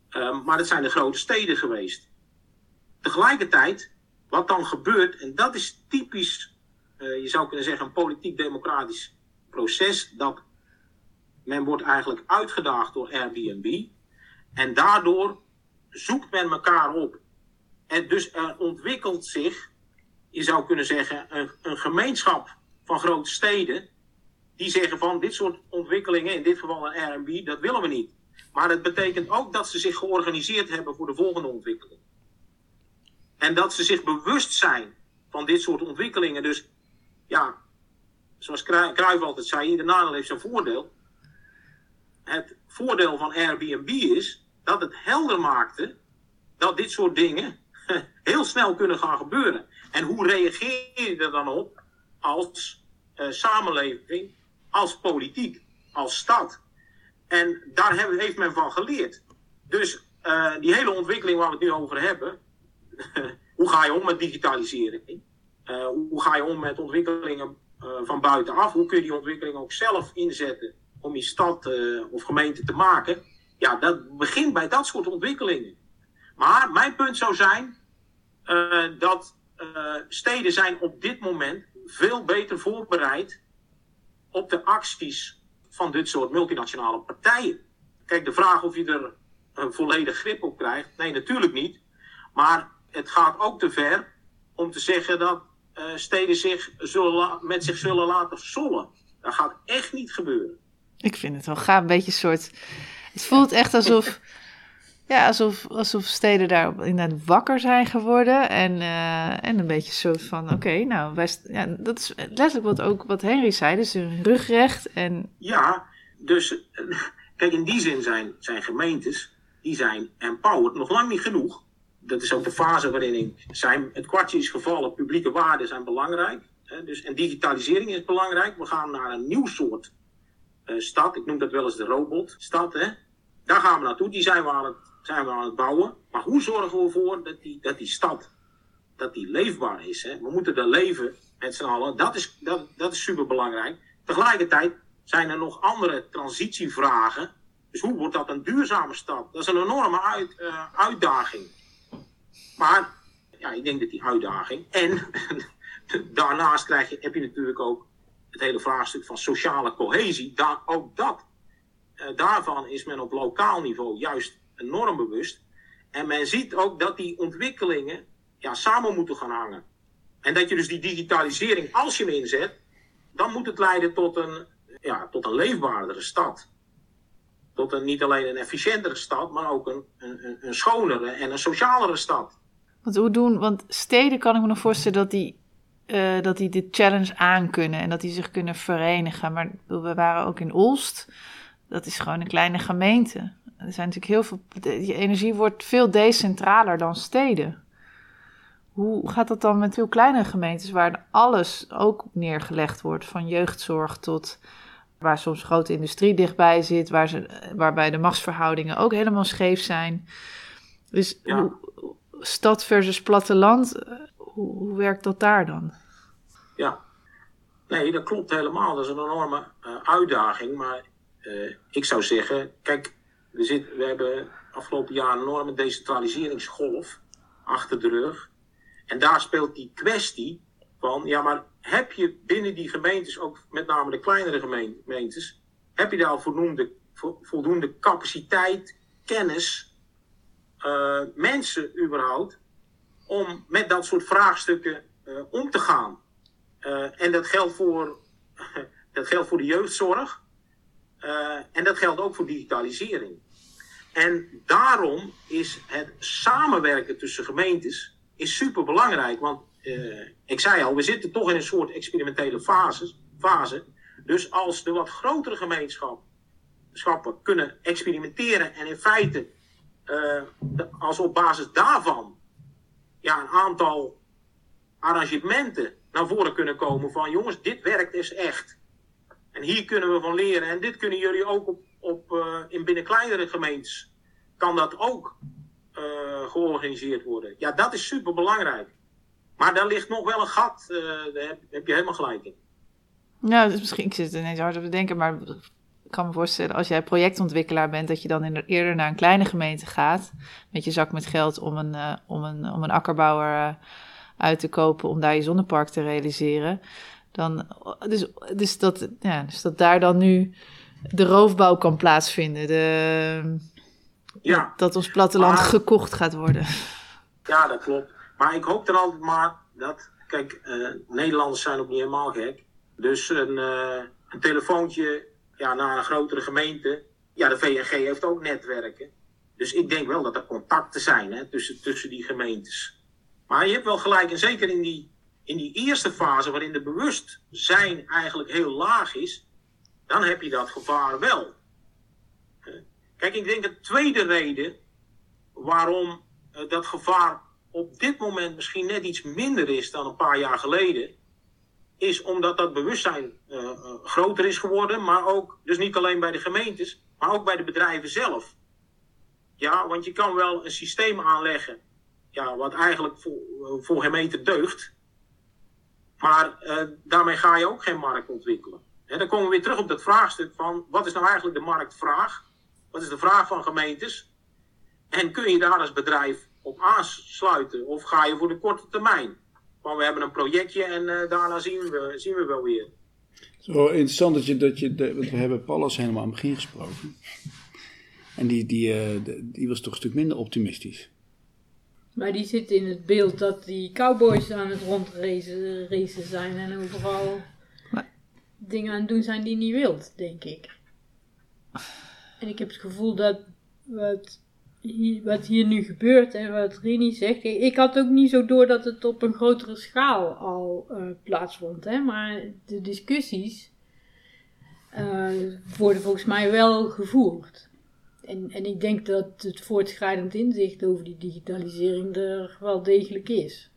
Ehm, maar het zijn de grote steden geweest. Tegelijkertijd, wat dan gebeurt, en dat is typisch, je zou kunnen zeggen, een politiek-democratisch proces, dat men wordt eigenlijk uitgedaagd door Airbnb. En daardoor zoekt men elkaar op. En dus er ontwikkelt zich, je zou kunnen zeggen, een, een gemeenschap van grote steden. Die zeggen van dit soort ontwikkelingen, in dit geval een Airbnb, dat willen we niet. Maar het betekent ook dat ze zich georganiseerd hebben voor de volgende ontwikkeling. En dat ze zich bewust zijn van dit soort ontwikkelingen. Dus ja, zoals Cruijff altijd zei, ieder nadeel heeft zijn voordeel het voordeel van Airbnb is dat het helder maakte dat dit soort dingen heel snel kunnen gaan gebeuren. En hoe reageer je er dan op als uh, samenleving, als politiek, als stad? En daar heeft men van geleerd. Dus uh, die hele ontwikkeling waar we het nu over hebben, hoe ga je om met digitalisering? Uh, hoe ga je om met ontwikkelingen van buitenaf? Hoe kun je die ontwikkeling ook zelf inzetten om je stad of gemeente te maken. Ja, dat begint bij dat soort ontwikkelingen. Maar mijn punt zou zijn dat steden zijn op dit moment veel beter voorbereid op de acties van dit soort multinationale partijen. Kijk, de vraag of je er een volledig grip op krijgt, nee, natuurlijk niet. Maar het gaat ook te ver om te zeggen dat steden zich zullen, met zich zullen laten sollen. Dat gaat echt niet gebeuren. Ik vind het wel gaaf. Een beetje een soort. Het voelt echt alsof. Ja, alsof, alsof steden daar inderdaad wakker zijn geworden. En, uh, en een beetje soort van: oké, nou, wij, ja, dat is letterlijk wat ook wat Henry zei. Dus een rugrecht. En... Ja, dus kijk, in die zin zijn, zijn gemeentes. die zijn empowered nog lang niet genoeg. Dat is ook de fase waarin ik zijn. Het kwartje is gevallen, publieke waarden zijn belangrijk. Hè, dus, en digitalisering is belangrijk. We gaan naar een nieuw soort uh, stad. Ik noem dat wel eens de robotstad. Hè? Daar gaan we naartoe. Die zijn we, aan het, zijn we aan het bouwen. Maar hoe zorgen we ervoor dat die, dat die stad dat die leefbaar is? Hè? We moeten er leven met z'n allen. Dat is, dat, dat is super belangrijk. Tegelijkertijd zijn er nog andere transitievragen. Dus hoe wordt dat een duurzame stad? Dat is een enorme uit, uh, uitdaging. Maar ja, ik denk dat die uitdaging. En daarnaast krijg je, heb je natuurlijk ook het hele vraagstuk van sociale cohesie, daar, ook dat, uh, daarvan is men op lokaal niveau juist enorm bewust. En men ziet ook dat die ontwikkelingen ja, samen moeten gaan hangen. En dat je dus die digitalisering, als je hem inzet, dan moet het leiden tot een, ja, tot een leefbaardere stad. Tot een, niet alleen een efficiëntere stad, maar ook een, een, een schonere en een socialere stad. Want hoe doen, want steden kan ik me nog voorstellen dat die uh, dat die dit challenge aankunnen en dat die zich kunnen verenigen. Maar we waren ook in Olst. Dat is gewoon een kleine gemeente. Er zijn natuurlijk heel veel. Die energie wordt veel decentraler dan steden. Hoe gaat dat dan met veel kleine gemeentes waar alles ook neergelegd wordt, van jeugdzorg tot waar soms grote industrie dichtbij zit, waar ze, waarbij de machtsverhoudingen ook helemaal scheef zijn. Dus hoe, stad versus platteland, hoe, hoe werkt dat daar dan? Ja, nee, dat klopt helemaal. Dat is een enorme uh, uitdaging. Maar uh, ik zou zeggen, kijk, we, we hebben afgelopen jaar een enorme decentraliseringsgolf achter de rug. En daar speelt die kwestie van, ja, maar heb je binnen die gemeentes, ook met name de kleinere gemeentes, heb je daar voldoende, voldoende capaciteit, kennis, uh, mensen überhaupt, om met dat soort vraagstukken uh, om te gaan. Uh, en dat geldt voor, dat geldt voor de jeugdzorg. En dat geldt ook voor digitalisering. En daarom is het samenwerken tussen gemeentes is super belangrijk. Want ik zei al, we zitten toch in een soort experimentele fase. Dus als de wat grotere gemeenschappen kunnen experimenteren en in feite als op basis daarvan ja, een aantal arrangementen naar voren kunnen komen van jongens, dit werkt is echt. En hier kunnen we van leren. En dit kunnen jullie ook op, op, uh, in binnen kleinere gemeentes. Kan dat ook eh, georganiseerd worden. Ja, dat is super belangrijk. Maar daar ligt nog wel een gat, eh, daar heb, heb je helemaal gelijk in. Ja, dus misschien, ik zit ineens hard op te denken, maar ik kan me voorstellen, als jij projectontwikkelaar bent, dat je dan in, eerder naar een kleine gemeente gaat met je zak met geld om een, uh, om een, om een akkerbouwer uit te kopen om daar je zonnepark te realiseren. Dan, dus, dus, dat, ja, dus dat daar dan nu de roofbouw kan plaatsvinden. De, Ja. Dat ons platteland Maar- gekocht gaat worden. Ja, dat klopt. Maar ik hoop er altijd maar dat. Kijk, eh, Nederlanders zijn ook niet helemaal gek. Dus een, eh, een telefoontje ja, naar een grotere gemeente. Ja, de VNG heeft ook netwerken. Dus ik denk wel dat er contacten zijn hè, tussen, tussen die gemeentes. Maar je hebt wel gelijk, en zeker in die, in die eerste fase waarin de bewustzijn eigenlijk heel laag is, dan heb je dat gevaar wel. Kijk, ik denk de tweede reden waarom eh, dat gevaar op dit moment misschien net iets minder is dan een paar jaar geleden, is omdat dat bewustzijn eh, eh, groter is geworden, maar ook, dus niet alleen bij de gemeentes, maar ook bij de bedrijven zelf. Ja, want je kan wel een systeem aanleggen, ja, wat eigenlijk voor, voor meter deugt, maar daarmee ga je ook geen markt ontwikkelen. En dan komen we weer terug op dat vraagstuk van, wat is nou eigenlijk de marktvraag? Wat is de vraag van gemeentes? En kun je daar als bedrijf op aansluiten? Of ga je voor de korte termijn? Van we hebben een projectje en eh, daarna zien we, zien we wel weer. Zo interessant dat je, dat je de- want we hebben Pallas helemaal aan het begin gesproken. En die, die, eh, die was toch een stuk minder optimistisch. Maar die zit in het beeld dat die cowboys aan het rondracen racen zijn en overal dingen aan het doen zijn die niet wilt, denk ik. En ik heb het gevoel dat wat hier, wat hier nu gebeurt en wat Rini zegt, ik, ik had ook niet zo door dat het op een grotere schaal al eh, plaatsvond, hè, maar de discussies eh, worden volgens mij wel gevoerd. En, en ik denk dat het voortschrijdend inzicht over die digitalisering er wel degelijk is.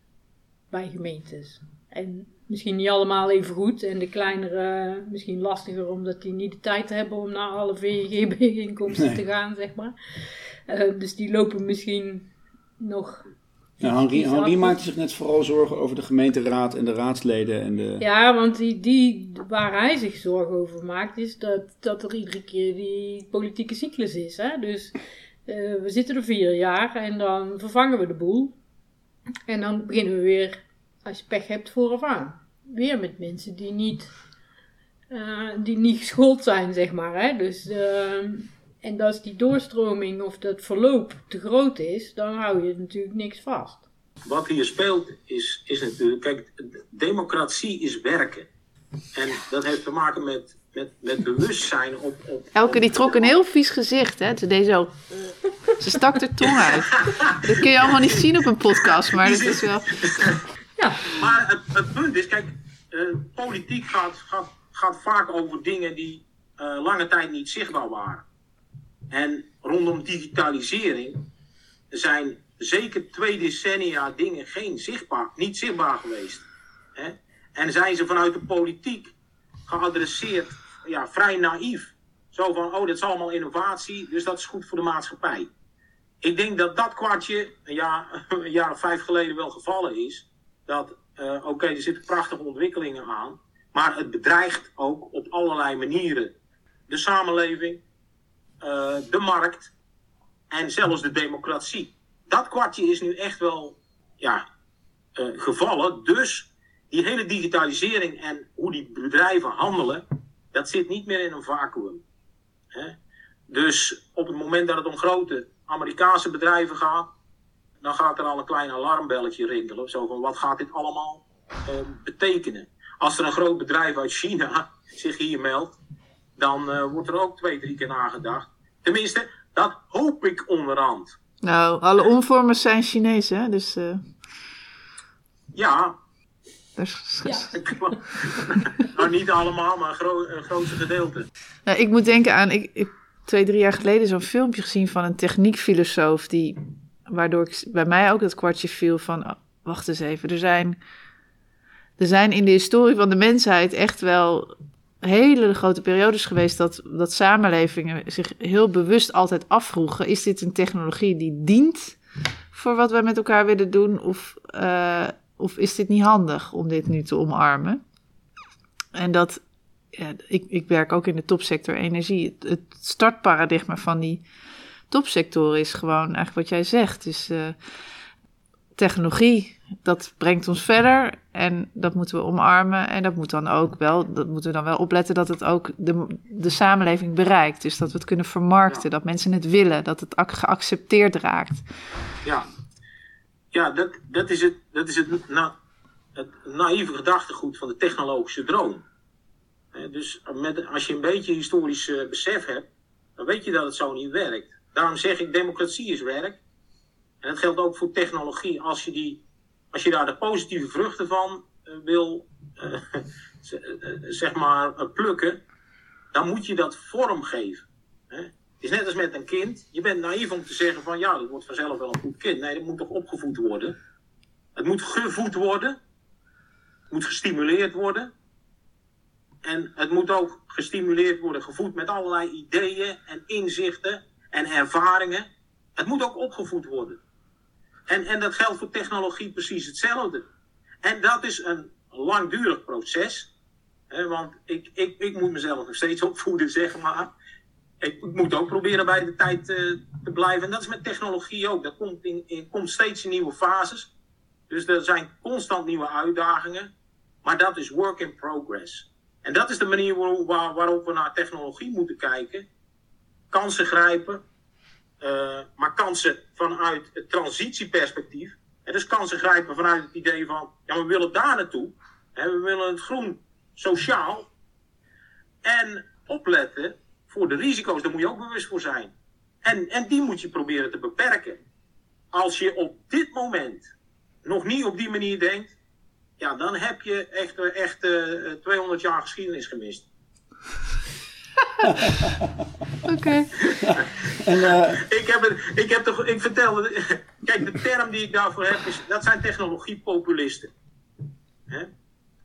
Bij gemeentes. En misschien niet allemaal even goed. En de kleinere misschien lastiger omdat die niet de tijd hebben om naar alle VNG-bijeenkomsten Nee. te gaan, zeg maar. Eh, dus die lopen misschien nog... Nou, Henri, Henri maakte zich net vooral zorgen over de gemeenteraad en de raadsleden. En de... Ja, want die, die, waar hij zich zorgen over maakt, is dat, dat er iedere keer die politieke cyclus is. Hè? Dus eh, we zitten er vier jaar en dan vervangen we de boel. En dan beginnen we weer, als je pech hebt, vooraf aan. Weer met mensen die niet, eh, die niet geschoold zijn, zeg maar. Hè? Dus, eh, en als die doorstroming of dat verloop te groot is, dan hou je natuurlijk niks vast. Wat hier speelt is, is natuurlijk, kijk, democratie is werken. En dat heeft te maken met, met, met bewustzijn op, op... Elke die trok een heel vies gezicht, hè. Ze deed zo... Ze stak de tong uit. Dat kun je allemaal niet zien op een podcast, maar dat is wel... Ja, Maar het, punt is, kijk, eh, politiek gaat, gaat, gaat vaak over dingen die eh, lange tijd niet zichtbaar waren. En rondom digitalisering zijn zeker twee decennia dingen geen zichtbaar, niet zichtbaar geweest. Hè? En zijn ze vanuit de politiek geadresseerd, ja, vrij naïef. Zo van, oh, dat is allemaal innovatie, dus dat is goed voor de maatschappij. Ik denk dat dat kwartje een jaar of vijf geleden wel gevallen is dat, eh, oké, er zitten prachtige ontwikkelingen aan, maar het bedreigt ook op allerlei manieren de samenleving, eh, de markt en zelfs de democratie. Dat kwartje is nu echt wel ja, eh, gevallen. Dus die hele digitalisering en hoe die bedrijven handelen, dat zit niet meer in een vacuüm. Dus op het moment dat het om grote Amerikaanse bedrijven gaat, dan gaat er al een klein alarmbelletje rinkelen. Zo van, wat gaat dit allemaal eh, betekenen? Als er een groot bedrijf uit China zich hier meldt, dan eh, wordt er ook twee, drie keer nagedacht. Tenminste, dat hoop ik onderhand. Nou, alle omvormers zijn Chinees, hè. Dus... eh Ja, is- Ja. nou niet allemaal, maar een, gro een grootste gedeelte. Nou, ik moet denken aan, ik, ik twee, drie jaar geleden zo'n filmpje gezien van een techniekfilosoof, die, waardoor ik, bij mij ook dat kwartje viel van, oh, wacht eens even, er zijn, er zijn in de historie van de mensheid echt wel hele grote periodes geweest dat, dat samenlevingen zich heel bewust altijd afvroegen, is dit een technologie die dient voor wat wij met elkaar willen doen? Of, eh, of is dit niet handig om dit nu te omarmen? En dat, ik, ik werk ook in de topsector energie. Het startparadigma van die topsectoren is gewoon eigenlijk wat jij zegt. Dus uh, technologie, dat brengt ons verder en dat moeten we omarmen. En dat moet dan ook wel, dat moeten we dan wel opletten dat het ook de, de samenleving bereikt. Dus dat we het kunnen vermarkten, Ja. dat mensen het willen, dat het ac- geaccepteerd raakt. Ja, ja dat, dat is, het, dat is het, na, het naïeve gedachtegoed van de technologische droom. Dus met, als je een beetje historisch eh, besef hebt, dan weet je dat het zo niet werkt. Daarom zeg ik, democratie is werk. En dat geldt ook voor technologie. Als je, die, als je daar de positieve vruchten van eh, wil, eh, eh, zeg maar, plukken, dan moet je dat vormgeven. Het is net als met een kind. Je bent naïef om te zeggen van ja, dat wordt vanzelf wel een goed kind. Nee, dat moet toch opgevoed worden. Het moet gevoed worden. Het moet gestimuleerd worden. En het moet ook gestimuleerd worden, gevoed met allerlei ideeën en inzichten en ervaringen. Het moet ook opgevoed worden. En, en dat geldt voor technologie precies hetzelfde. En dat is een langdurig proces. Hè, want ik, ik, ik moet mezelf nog steeds opvoeden, zeg maar. Ik, moet ook proberen bij de tijd eh, te blijven. En dat is met technologie ook. Dat komt, in, komt steeds in nieuwe fases. Dus er zijn constant nieuwe uitdagingen. Maar dat is work in progress. En dat is de manier waarop, waar- waarop we naar technologie moeten kijken. Kansen grijpen. eh, maar kansen vanuit het transitieperspectief. En dus kansen grijpen vanuit het idee van... Ja, we willen daar naartoe. Hè, we willen het groen, sociaal. En opletten voor de risico's. Daar moet je ook bewust voor zijn. En, en die moet je proberen te beperken. Als je op dit moment nog niet op die manier denkt... Ja, dan heb je echt, eh, echt eh, 200 jaar geschiedenis gemist. Oké. En eh, Ik, heb het, ik, heb toch, ik vertelde, kijk, de term die ik daarvoor heb, is, dat zijn technologiepopulisten. Hè?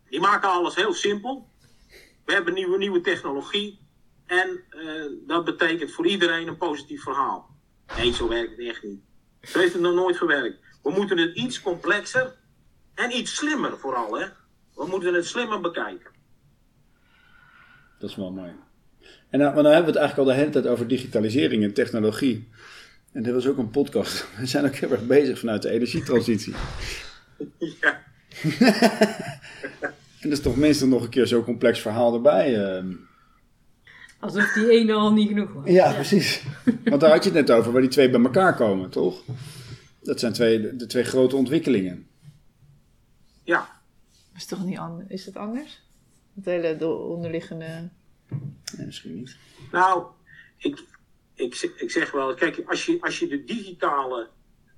Die maken alles heel simpel. We hebben nieuwe, nieuwe technologie. En eh, dat betekent voor iedereen een positief verhaal. Nee, zo werkt het echt niet. Zo heeft het nog nooit gewerkt. We moeten het iets complexer en iets slimmer vooral. Hè? We moeten het slimmer bekijken. dat is wel mooi. En nou, maar dan hebben we het eigenlijk al de hele tijd over digitalisering en technologie. En dit was ook een podcast. We zijn ook heel erg bezig vanuit de energietransitie. Ja. En dat is toch minstens nog een keer zo'n complex verhaal erbij. ehm. Alsof die ene al niet genoeg was. Ja, precies. Want daar had je het net over, waar die twee bij elkaar komen, toch? Dat zijn twee, de twee grote ontwikkelingen. ja. Is, toch niet anders? is het anders? Het hele de onderliggende... Misschien niet. Nou, ik, ik, ik zeg wel, kijk, als je, als je de digitale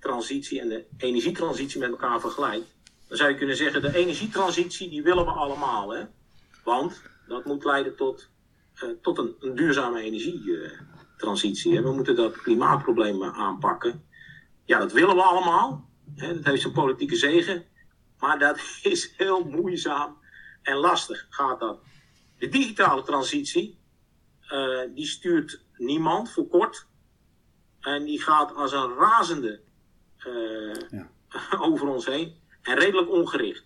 transitie en de energietransitie met elkaar vergelijkt, dan zou je kunnen zeggen, de energietransitie die willen we allemaal. Hè? Want dat moet leiden tot, eh, tot een, een duurzame energietransitie. hè? We moeten dat klimaatprobleem aanpakken. Ja, dat willen we allemaal. Hè? Dat heeft zijn politieke zegen. Maar dat is heel moeizaam en lastig gaat dat. De digitale transitie, eh, die stuurt niemand voor kort. En die gaat als een razende eh, Ja. over ons heen. En redelijk ongericht.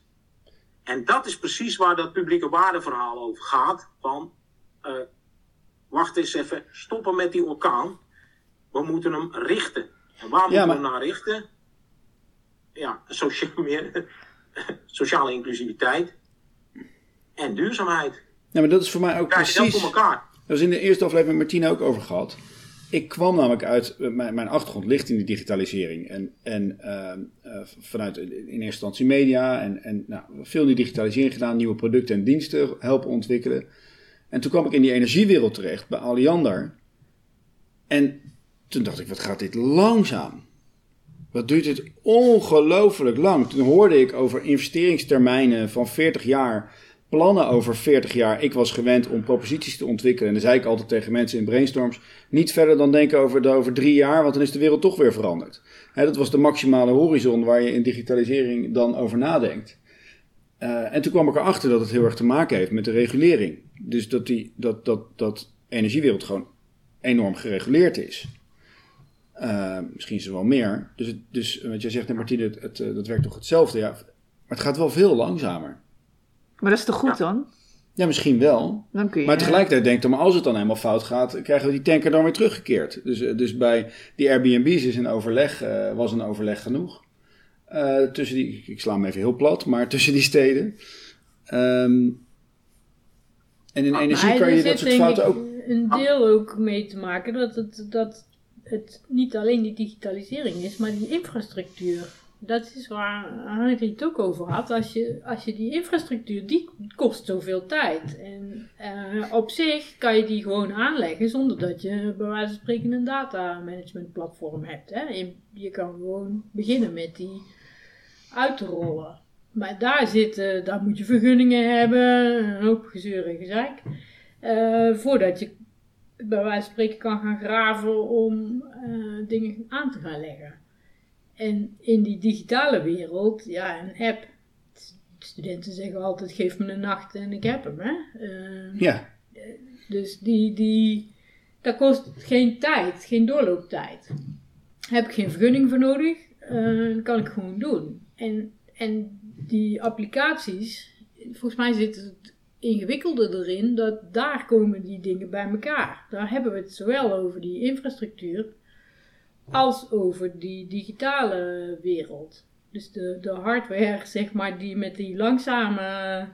En dat is precies waar dat publieke waardeverhaal over gaat. Van, eh, wacht eens even, stoppen met die orkaan. We moeten hem richten. En waar moeten maar- we hem naar richten? Ja, meer, sociale inclusiviteit. En duurzaamheid. Ja, maar dat is voor mij ook Krijg je dat precies... voor elkaar? Daar was in de eerste aflevering met Martina ook over gehad. Ik kwam namelijk uit, eh, mijn, mijn achtergrond ligt in de digitalisering. En, en eh, eh, vanuit in eerste instantie media en, en nou, veel in die digitalisering gedaan, nieuwe producten en diensten helpen ontwikkelen. En toen kwam ik in die energiewereld terecht bij Aliander. En toen dacht ik, wat gaat dit langzaam? Wat duurt dit ongelooflijk lang? Toen hoorde ik over investeringstermijnen van 40 jaar plannen over 40 jaar. Ik was gewend om proposities te ontwikkelen. En dan zei ik altijd tegen mensen in brainstorms: niet verder dan denken over, de, over drie jaar, want dan is de wereld toch weer veranderd. Dat was de maximale horizon waar je in digitalisering dan over nadenkt. Eh, en toen kwam ik erachter dat het heel erg te maken heeft met de regulering. Dus dat die dat, dat, dat energiewereld gewoon enorm gereguleerd is. Uh, misschien is er wel meer. Dus, dus wat jij zegt, Martine, het, het, dat werkt toch hetzelfde? Ja, maar het gaat wel veel langzamer. Maar dat is toch goed dan? Ja, misschien wel. Dan kun je, maar tegelijkertijd denk ik, maar als het dan helemaal fout gaat, krijgen we die tanker dan weer teruggekeerd. Dus, dus bij die Airbnb's is een overleg, uh, was een overleg genoeg. Uh, tussen die, ik sla hem even heel plat, maar tussen die steden. Um, en in energie kan je dat soort fouten ook... een deel ook mee te maken dat het, dat het niet alleen die digitalisering is, maar die infrastructuur. Dat is waar Henry het ook over had. Als je, als je die infrastructuur, die kost zoveel tijd. En uh, op zich kan je die gewoon aanleggen zonder dat je bij wijze van spreken een data management platform hebt. Hè. Je kan gewoon beginnen met die uit te rollen. Maar daar zitten, daar moet je vergunningen hebben, een hoop gezeur en. Uh, voordat je bij wijze van spreken kan gaan graven om uh, dingen aan te gaan leggen. En in die digitale wereld, ja, een app. Studenten zeggen altijd: geef me een nacht en ik heb hem. Hè? Uh, ja. Dus die, die, dat kost geen tijd, geen doorlooptijd. Heb ik geen vergunning voor nodig, uh, kan ik gewoon doen. En, en die applicaties, volgens mij zit het ingewikkelde erin dat daar komen die dingen bij elkaar. Daar hebben we het zowel over die infrastructuur als over die digitale wereld. Dus de, de hardware, zeg maar, die met die langzame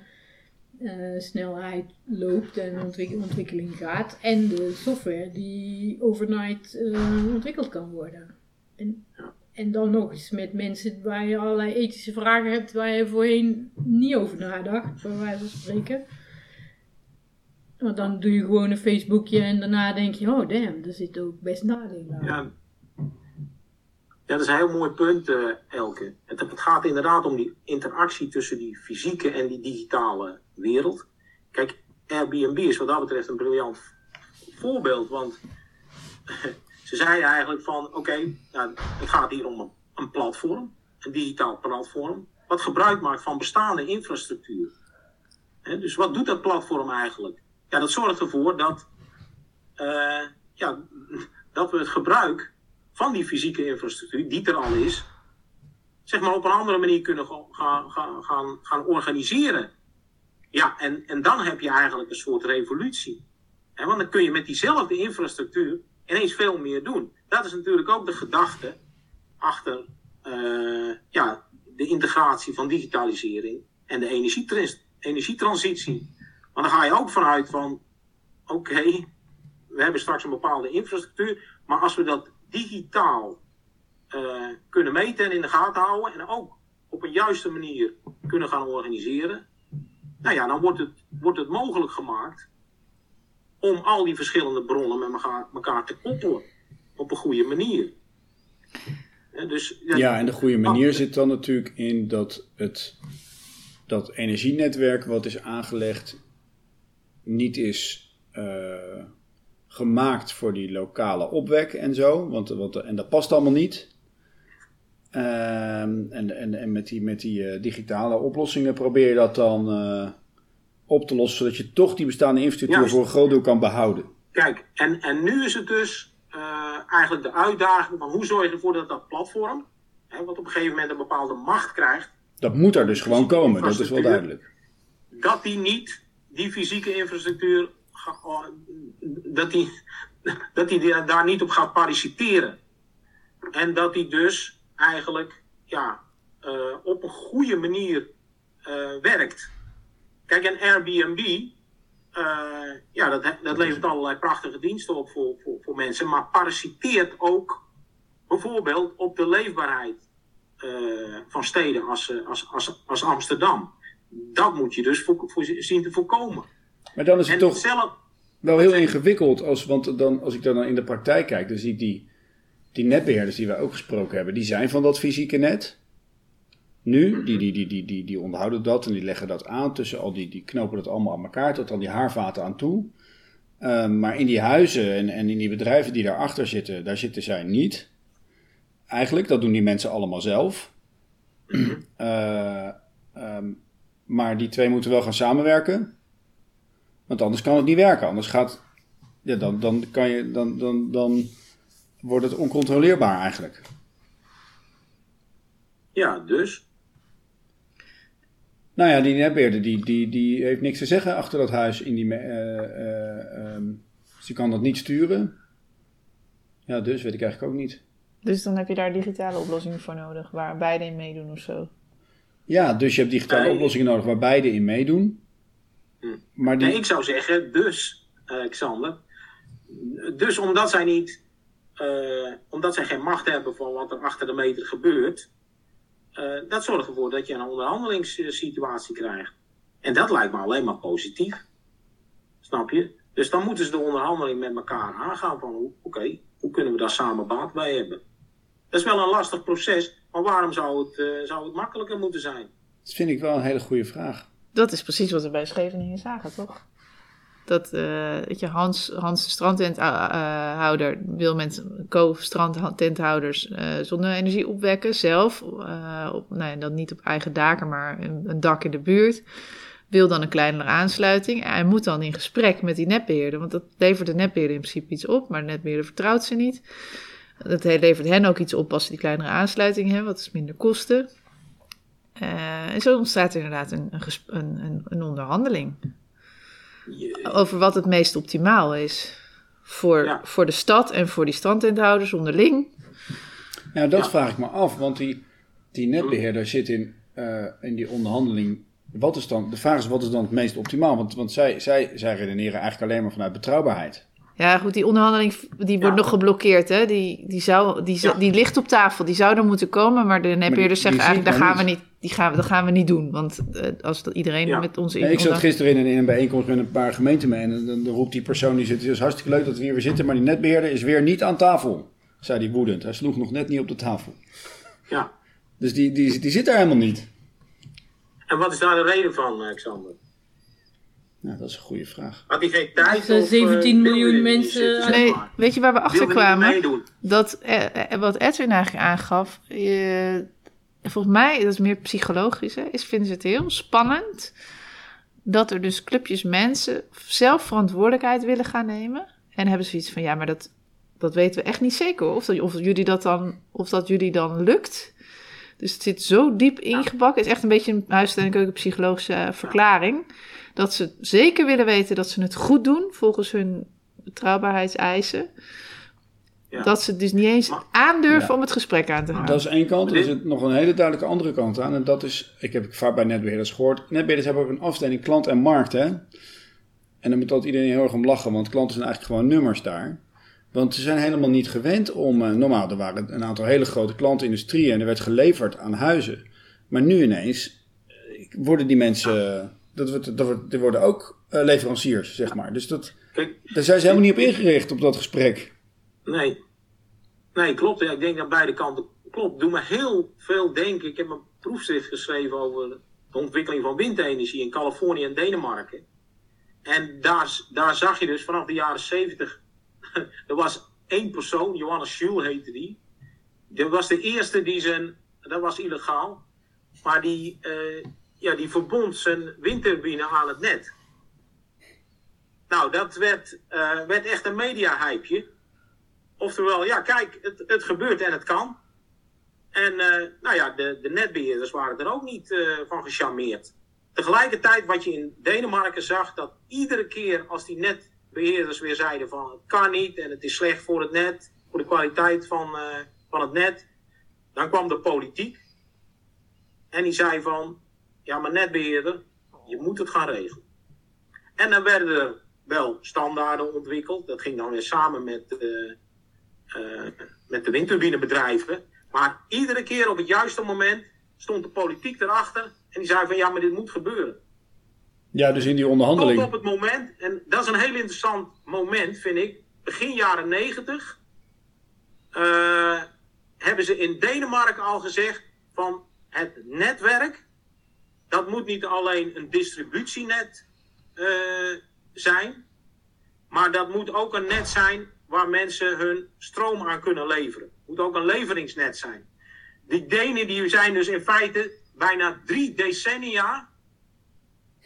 uh, snelheid loopt en ontwikkeling gaat. En de software die overnight uh, ontwikkeld kan worden. En, en dan nog eens met mensen waar je allerlei ethische vragen hebt waar je voorheen niet over nadacht, bij wijze van spreken. Want dan doe je gewoon een Facebookje en daarna denk je, oh damn, er zit ook best nadelen aan. Ja. Ja, dat is een heel mooi punt, uh, Elke. Het, het, gaat inderdaad om die interactie tussen die fysieke en die digitale wereld. Kijk, Airbnb is wat dat betreft een briljant voorbeeld, want ze zeiden eigenlijk van, oké, nou, het gaat hier om een, platform, een digitaal platform, wat gebruik maakt van bestaande infrastructuur. Dus wat doet dat platform eigenlijk? Ja, dat zorgt ervoor dat, uh, ja, dat we het gebruik van die fysieke infrastructuur, die er al is, zeg maar op een andere manier kunnen gaan, gaan, gaan, gaan organiseren. Ja, en, en dan heb je eigenlijk een soort revolutie. Want dan kun je met diezelfde infrastructuur ineens veel meer doen. Dat is natuurlijk ook de gedachte achter uh, ja, de integratie van digitalisering en de energietrans energietransitie. Maar dan ga je ook vanuit van, oké, we hebben straks een bepaalde infrastructuur, maar als we dat digitaal uh, kunnen meten en in de gaten houden en ook op een juiste manier kunnen gaan organiseren, nou ja, dan wordt het, wordt het mogelijk gemaakt om al die verschillende bronnen met elkaar, elkaar te koppelen op een goede manier. dus, ja, ja, en de goede manier zit dan natuurlijk in dat het dat energienetwerk wat is aangelegd niet is uh, gemaakt voor die lokale opwek en zo. Want, want, en dat past allemaal niet. Uh, en, en, en met die, met die uh, digitale oplossingen probeer je dat dan uh, op te lossen, zodat je toch die bestaande infrastructuur Juist. voor een groot deel kan behouden. Kijk, en, en nu is het dus eigenlijk de uitdaging van hoe zorg je ervoor dat dat platform, hè, wat op een gegeven moment een bepaalde macht krijgt. Dat moet er dus gewoon komen, dat is wel duidelijk. Dat die niet die fysieke infrastructuur, dat die, dat die daar niet op gaat participeren. En dat die dus eigenlijk ja, uh, op een goede manier uh, werkt. Kijk, een Airbnb, uh, ja, dat, dat levert allerlei prachtige diensten op voor, voor, voor mensen, maar participeert ook bijvoorbeeld op de leefbaarheid van steden als, als, als, als Amsterdam dat moet je dus voor, voor zien te voorkomen. Maar dan is het toch zelf, wel heel ingewikkeld, als, want dan, als ik dan in de praktijk kijk, dan zie ik die, die netbeheerders die wij ook gesproken hebben, die zijn van dat fysieke net. Nu, die, die, die, die, die, die onderhouden dat en die leggen dat aan tussen al die, die knopen dat allemaal aan elkaar tot dan die haarvaten aan toe. Um, maar in die huizen en, en in die bedrijven die daarachter zitten, daar zitten zij niet. Eigenlijk, dat doen die mensen allemaal zelf. Uh, um, maar die twee moeten wel gaan samenwerken. Want anders kan het niet werken. Anders gaat. Ja, dan, dan kan je. Dan, dan, dan wordt het oncontroleerbaar eigenlijk. Ja, dus. Nou ja, die netbeheerder die, die, die heeft niks te zeggen achter dat huis. In die, eh, eh, ehm, ze kan dat niet sturen. Ja, dus weet ik eigenlijk ook niet. Dus dan heb je daar digitale oplossingen voor nodig, waar beide in meedoen of zo. Ja, dus je hebt digitale Nee. oplossingen nodig waar beide in meedoen. Hm. Maar die, Nee, ik zou zeggen, dus, eh, Xander. Dus omdat zij niet, eh, omdat zij geen macht hebben van wat er achter de meter gebeurt, eh, dat zorgt ervoor dat je een onderhandelingssituatie krijgt. En dat lijkt me alleen maar positief. Snap je? Dus dan moeten ze de onderhandeling met elkaar aangaan van, hoe- oké, hoe kunnen we daar samen baat bij hebben? Dat is wel een lastig proces, maar waarom zou het, zou het makkelijker moeten zijn? dat vind ik wel een hele goede vraag. Dat is precies wat we bij Scheveningen zagen, toch? Dat, eh, je, Hans, Hans de strandtenthouder wil met co-strandtenthouders eh zonne-energie opwekken zelf. eh, op, nou ja, dan niet op eigen daken, maar een, een dak in de buurt. Wil dan een kleinere aansluiting. Hij moet dan in gesprek met die netbeheerder, want dat levert de netbeheerder in principe iets op, maar de netbeheerder vertrouwt ze niet. Dat levert hen ook iets op als ze die kleinere aansluiting hebben, wat is minder kosten. Eh, en zo ontstaat er inderdaad een, een, een, een, onderhandeling over wat het meest optimaal is. Voor, Ja. voor de stad en voor die strandtenthouders onderling. Ja, dat Ja. vraag ik me af, want die, die netbeheerder zit in, eh, in die onderhandeling. Wat is dan, de vraag is, wat is dan het meest optimaal? Want, want zij, zij, zij redeneren eigenlijk alleen maar vanuit betrouwbaarheid. Ja, goed, die onderhandeling die wordt Ja. nog geblokkeerd. Hè? Die, die, zou, die, Ja. die ligt op tafel. Die zou er moeten komen. Maar de netbeheerders zeggen eigenlijk: daar gaan we niet, die gaan, we- dat gaan we niet doen. Want eh, als dat iedereen Ja. met ons in Nee, ik zat gisteren in een, in een bijeenkomst met een paar gemeenten mee. En dan, dan roept die persoon die zit, het is hartstikke leuk dat we hier weer zitten. Maar die netbeheerder is weer niet aan tafel. Zei die woedend. Hij sloeg nog net niet op de tafel. ja. Dus die, die, die zit daar helemaal niet. En wat is daar de reden van, eh, Xander? Nou, dat is een goede vraag. Had hij geen tijd? Dus, eh, of, eh, 17 wilde miljoen mensen- zitten, zeg Nee, maar? weet je waar we achter kwamen? Dat, eh, eh, wat Edwin eigenlijk aangaf, eh, volgens mij, dat is meer psychologisch, hè, is, vinden ze het heel spannend dat er dus clubjes mensen zelf verantwoordelijkheid willen gaan nemen. En hebben zoiets van, ja, maar dat, dat weten we echt niet zeker of, dat, of, jullie dat dan, of dat jullie dan lukt. Dus het zit zo diep ingebakken. Het is echt een beetje een huis- en keukenpsychologische eh, verklaring. Dat ze zeker willen weten dat ze het goed doen volgens hun betrouwbaarheidseisen. Ja. Dat ze dus niet eens aandurven Ja. om het gesprek aan te gaan. Dat is één kant. Er zit nog een hele duidelijke andere kant aan. En dat is, ik heb ik vaak bij netbeheerders gehoord. Netbeheerders hebben ook een afdeling klant en markt. Hè? En dan moet altijd iedereen heel erg om lachen. Want klanten zijn eigenlijk gewoon nummers daar. Want ze zijn helemaal niet gewend om... eh, normaal, er waren een aantal hele grote klantenindustrieën. En er werd geleverd aan huizen. Maar nu ineens eh, worden die mensen... Dat wordt, dat wordt, er worden ook eh, leveranciers, zeg maar. Dus dat, Kijk, daar zijn ze helemaal niet op ingericht, op dat gesprek. nee. Nee, klopt. Ja, ik denk dat beide kanten klopt. Doe me heel veel denken. Ik heb een proefschrift geschreven over de ontwikkeling van windenergie in Californië en Denemarken. En daar, daar zag je dus vanaf de jaren 70. er was één persoon, Johannes Schul heette die. Dat was de eerste die zijn. Dat was illegaal. Maar die, eh, ja, die verbond zijn windturbine aan het net. Nou, dat werd, eh, werd echt een media-hypeje. Oftewel, ja, kijk, het, het gebeurt en het kan. En eh, nou ja, de, de netbeheerders waren er ook niet eh, van gecharmeerd. Tegelijkertijd, wat je in Denemarken zag, dat iedere keer als die netbeheerders weer zeiden van het kan niet en het is slecht voor het net, voor de kwaliteit van, eh, van het net, dan kwam de politiek. En die zei van, ja maar netbeheerder, je moet het gaan regelen. En dan werden er wel standaarden ontwikkeld. Dat ging dan weer samen met, met de windturbinebedrijven. Maar iedere keer op het juiste moment stond de politiek erachter. En die zei van ja, maar dit moet gebeuren. Ja, dus in die Tot onderhandeling. op het moment, en dat is een heel interessant moment vind ik. Begin jaren negentig eh, hebben ze in Denemarken al gezegd van het netwerk. Dat moet niet alleen een distributienet eh, zijn. Maar dat moet ook een net zijn waar mensen hun stroom aan kunnen leveren. Het moet ook een leveringsnet zijn. Die Denen die zijn dus in feite bijna drie decennia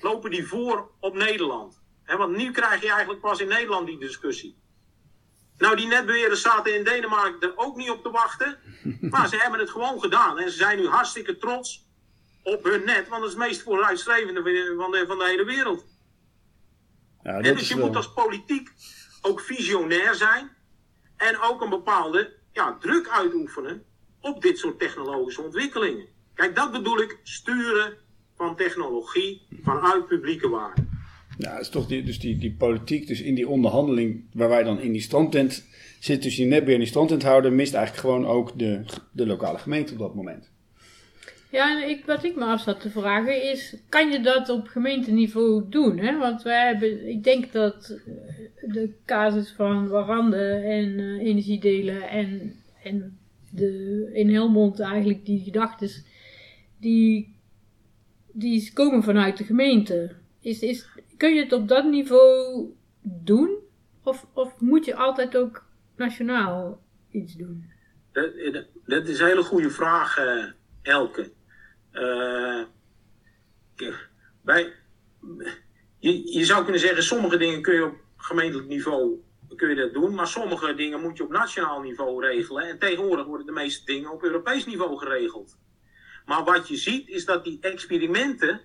lopen die voor op Nederland. Hè, want nu krijg je eigenlijk pas in Nederland die discussie. Nou, die netbeheerders zaten in Denemarken er ook niet op te wachten. Maar ze hebben het gewoon gedaan. En ze zijn nu hartstikke trots op hun net. Want het is het meest vooruitstrevende van de, van de hele wereld. Ja, En dus je wel- moet als politiek ook visionair zijn. En ook een bepaalde ja, druk uitoefenen op dit soort technologische ontwikkelingen. Kijk, dat bedoel ik sturen van technologie vanuit publieke waarde. Ja, is toch die, dus die, die politiek, dus in die onderhandeling waar wij dan in die strandtent zitten, dus die netbeheer en die strandtent houden, mist eigenlijk gewoon ook de, de lokale gemeente op dat moment. Ja, ik, wat ik me af zat te vragen is, kan je dat op gemeenteniveau doen? Hè? Want wij hebben, ik denk dat eh, de casus van Warande en eh, energiedelen en, en de, in Helmond eigenlijk die gedachtes, die, die komen vanuit de gemeente. Is, is, kun je het op dat niveau doen? Of, of moet je altijd ook nationaal iets doen? Dat, dat- dat is een hele goede vraag, eh, Elke. Eh, k- wij, je, je zou kunnen zeggen, sommige dingen kun je op gemeentelijk niveau kun je dat doen, maar sommige dingen moet je op nationaal niveau regelen. En tegenwoordig worden de meeste dingen op Europees niveau geregeld. Maar wat je ziet is dat die experimenten,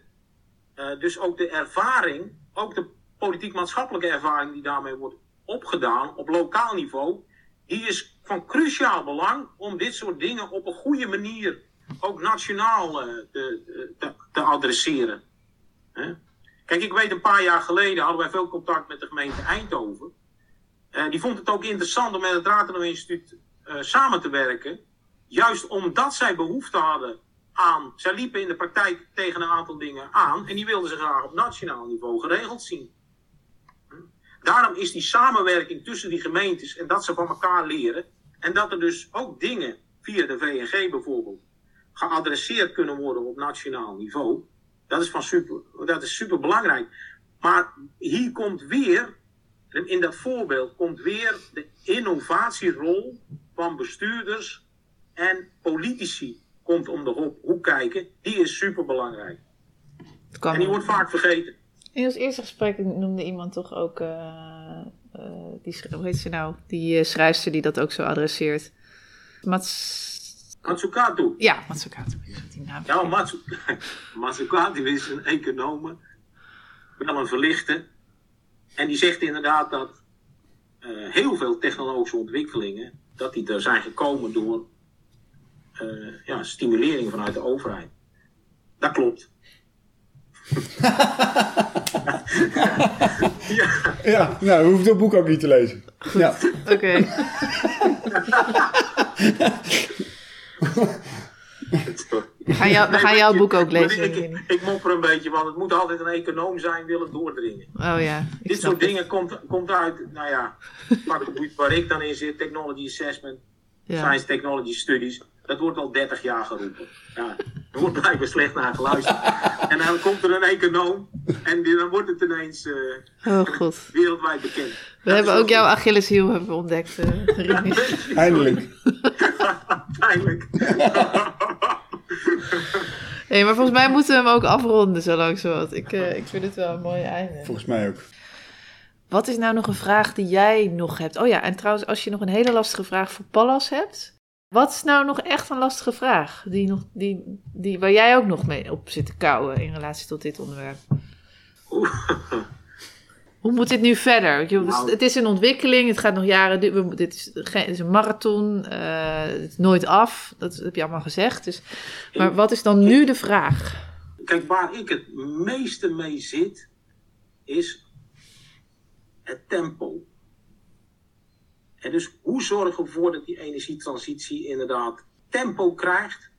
eh, dus ook de ervaring, ook de politiek-maatschappelijke ervaring die daarmee wordt opgedaan op lokaal niveau, die is van cruciaal belang om dit soort dingen op een goede manier ook nationaal eh, te, te, te adresseren. Hè? Kijk, ik weet een paar jaar geleden hadden wij veel contact met de gemeente Eindhoven. Eh, die vond het ook interessant om met het Ratenau Instituut eh, samen te werken. Juist omdat zij behoefte hadden aan. Zij liepen in de praktijk tegen een aantal dingen aan. En die wilden ze graag op nationaal niveau geregeld zien. Daarom is die samenwerking tussen die gemeentes en dat ze van elkaar leren. En dat er dus ook dingen via de VNG bijvoorbeeld geadresseerd kunnen worden op nationaal niveau. Dat is, van super, dat is super belangrijk. Maar hier komt weer, in dat voorbeeld, komt weer de innovatierol van bestuurders en politici komt om de hoek, hoek kijken. Die is super belangrijk. En die wordt vaak vergeten. In ons eerste gesprek noemde iemand toch ook, eh, eh, die, hoe heet ze nou, die eh, schrijfster die dat ook zo adresseert. Mats... Matsukatu. Ja, naam Ja, Matsu- Matsukatu is een econoom, wel een verlichte. En die zegt inderdaad dat eh, heel veel technologische ontwikkelingen, dat die er zijn gekomen door eh, ja, stimulering vanuit de overheid. Dat klopt. ja, Ja, nou, hoeft dat boek ook niet te lezen. Ja, Oké. We gaan, jou, we Nee, gaan maar jouw boek ook lezen. Ik, ik, ik mopper een beetje, want het moet altijd een econoom zijn, wil het doordringen. Oh ja, Dit soort het. dingen komt, komt uit, nou ja, het waar ik dan in zit, technology assessment, Ja. science technology studies. Dat wordt al 30 jaar geroepen. Ja, er wordt blijkbaar slecht naar geluisterd. En dan komt er een econoom en die- dan wordt het ineens eh, Oh god. wereldwijd bekend. We hebben ook jouw Achilleshiel hebben we ontdekt, eh Rini. eindelijk. Pijnlijk. hey, maar volgens mij moeten we hem ook afronden zo langzamerhand. Ik, eh, ik vind het wel een mooi einde. Volgens mij ook. Wat is nou nog een vraag die jij nog hebt? Oh ja, en trouwens, als je nog een hele lastige vraag voor Pallas hebt. Wat is nou nog echt een lastige vraag? Die nog, die, die, waar jij ook nog mee op zit te kouwen in relatie tot dit onderwerp. Hoe moet dit nu verder? Je- Nou. Het is een ontwikkeling, het gaat nog jaren. We- Dit is, is een marathon, eh, het is nooit af. Dat heb je allemaal gezegd. Dus, maar wat is dan nu de vraag? Kijk, waar ik het meeste mee zit, is het tempo. Dus hoe zorgen we ervoor dat die energietransitie inderdaad tempo krijgt?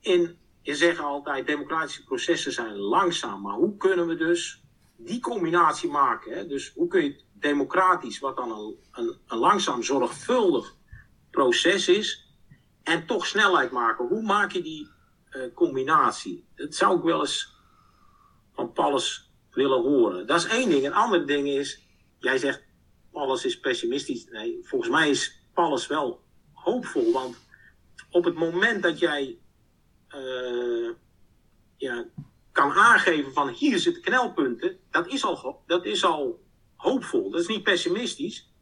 In, je zegt altijd, democratische processen zijn langzaam, maar hoe kunnen we dus die combinatie maken? Hè? Dus hoe kun je democratisch, wat dan een, een, een langzaam, zorgvuldig proces is, en toch snelheid maken? Hoe maak je die eh, combinatie? Dat zou ik wel eens van Palles willen horen. Dat is één ding. Een ander ding is, jij zegt Palles is pessimistisch. Nee, volgens mij is Palles wel hoopvol. Want op het moment dat jij eh, ja, kan aangeven van hier zitten knelpunten, dat is, al, dat is al hoopvol. Dat is niet pessimistisch.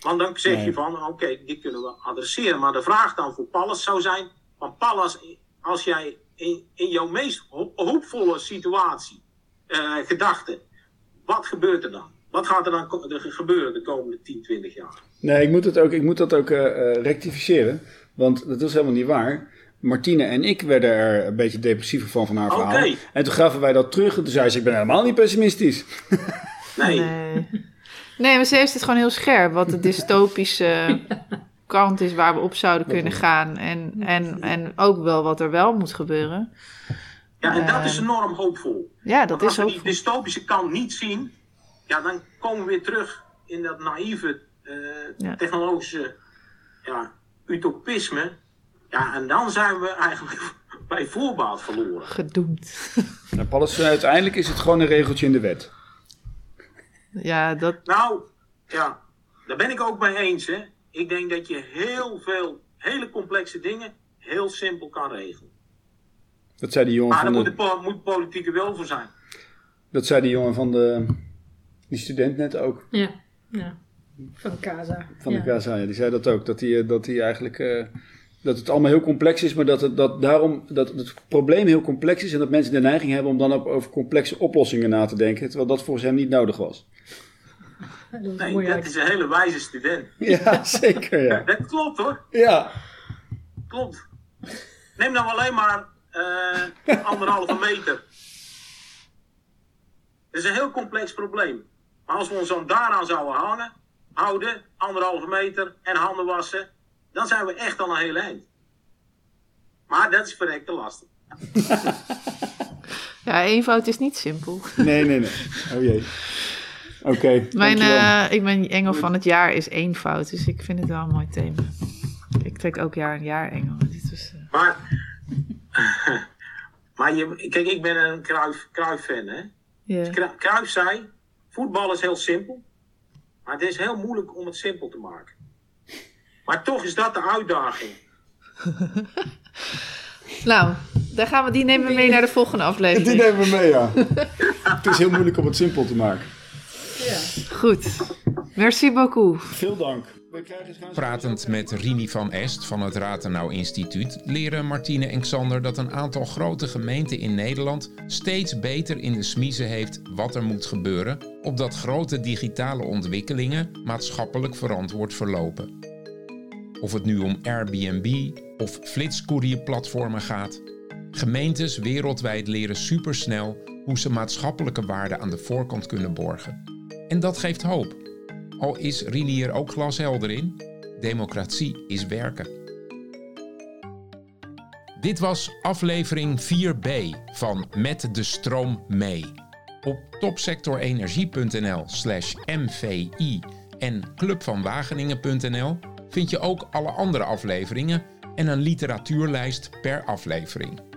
Want dan zeg Nee. je van, oké, dit kunnen we adresseren. Maar de vraag dan voor Pallas zou zijn, van Pallas, als jij in, in jouw meest ho- hoopvolle situatie, eh gedachte, wat gebeurt er dan? Wat gaat er dan gebeuren de komende 10, 20 jaar? Nee, ik moet, het ook, ik moet dat ook eh, eh, rectificeren. Want dat is helemaal niet waar. Martine en ik werden er een beetje depressiever van van haar Oké. verhaal. En toen gaven wij dat terug. En toen zei ze, ik ben helemaal niet pessimistisch. Nee, Nee. nee, maar ze heeft het gewoon heel scherp. Wat de dystopische kant is waar we op zouden kunnen gaan. En, en, en ook wel wat er wel moet gebeuren. ja, en dat Eh, is enorm hoopvol. Ja, dat Want is als we ook. die dystopische kant niet zien, ja, dan komen we weer terug in dat naïeve eh, Ja. technologische ja, utopisme. Ja, en dan zijn we eigenlijk bij voorbaat verloren. Gedoemd. Nou, Pallas, eh, uiteindelijk is het gewoon een regeltje in de wet. Ja, dat. Nou, ja, daar ben ik ook mee eens. Hè. Ik denk dat je heel veel, hele complexe dingen heel simpel kan regelen. Dat zei die jongen Maar van daar de, moet, de moet politiek er wel voor zijn. dat zei die jongen van de, die student net ook. Ja, ja. Van Casa. Van ja. de KSA, ja, die zei dat ook. Dat hij dat die eigenlijk... eh, dat het allemaal heel complex is, maar dat, het, dat daarom dat het probleem heel complex is en dat mensen de neiging hebben om dan ook over complexe oplossingen na te denken, terwijl dat volgens hem niet nodig was. Dat is Nee, dat is een hele wijze student. Ja, zeker, ja. Dat klopt hoor. Ja, Klopt. Neem nou alleen maar eh, anderhalve meter. Dat is een heel complex probleem. Maar als we ons dan daaraan zouden hangen, houden, anderhalve meter en handen wassen, dan zijn we echt al een heel eind. Maar dat is verrekte lastig. Ja, eenvoud is niet simpel. nee, nee, nee. Oh jee. Oké, Mijn, eh, ik ben engel van het jaar is eenvoud. Dus ik vind het wel een mooi thema. Ik trek ook jaar een jaar engel. Dit was, eh, Maar, maar je, kijk, ik ben een Cruijff, Cruijff fan, hè. ja. Cru- Cruijff zei, voetbal is heel simpel, maar het is heel moeilijk om het simpel te maken. Maar toch is dat de uitdaging. Nou, daar gaan we, die nemen we mee naar de volgende Die aflevering. nemen we mee, ja. het is heel moeilijk om het simpel te maken. Ja. Goed. Merci beaucoup. Veel dank. Pratend met Rini van Est van het Ratenau Instituut leren Martine en Xander dat een aantal grote gemeenten in Nederland steeds beter in de smiezen heeft wat er moet gebeuren, opdat grote digitale ontwikkelingen maatschappelijk verantwoord verlopen. Of het nu om Airbnb of flitscourierplatformen gaat, gemeentes wereldwijd leren supersnel hoe ze maatschappelijke waarden aan de voorkant kunnen borgen. En dat geeft hoop. Is Rini hier ook glashelder in, democratie is werken. Dit was aflevering 4b van Met de Stroom mee. Op topsectorenergie.nl slash mvi en clubvanwageningen.nl vind je ook alle andere afleveringen en een literatuurlijst per aflevering.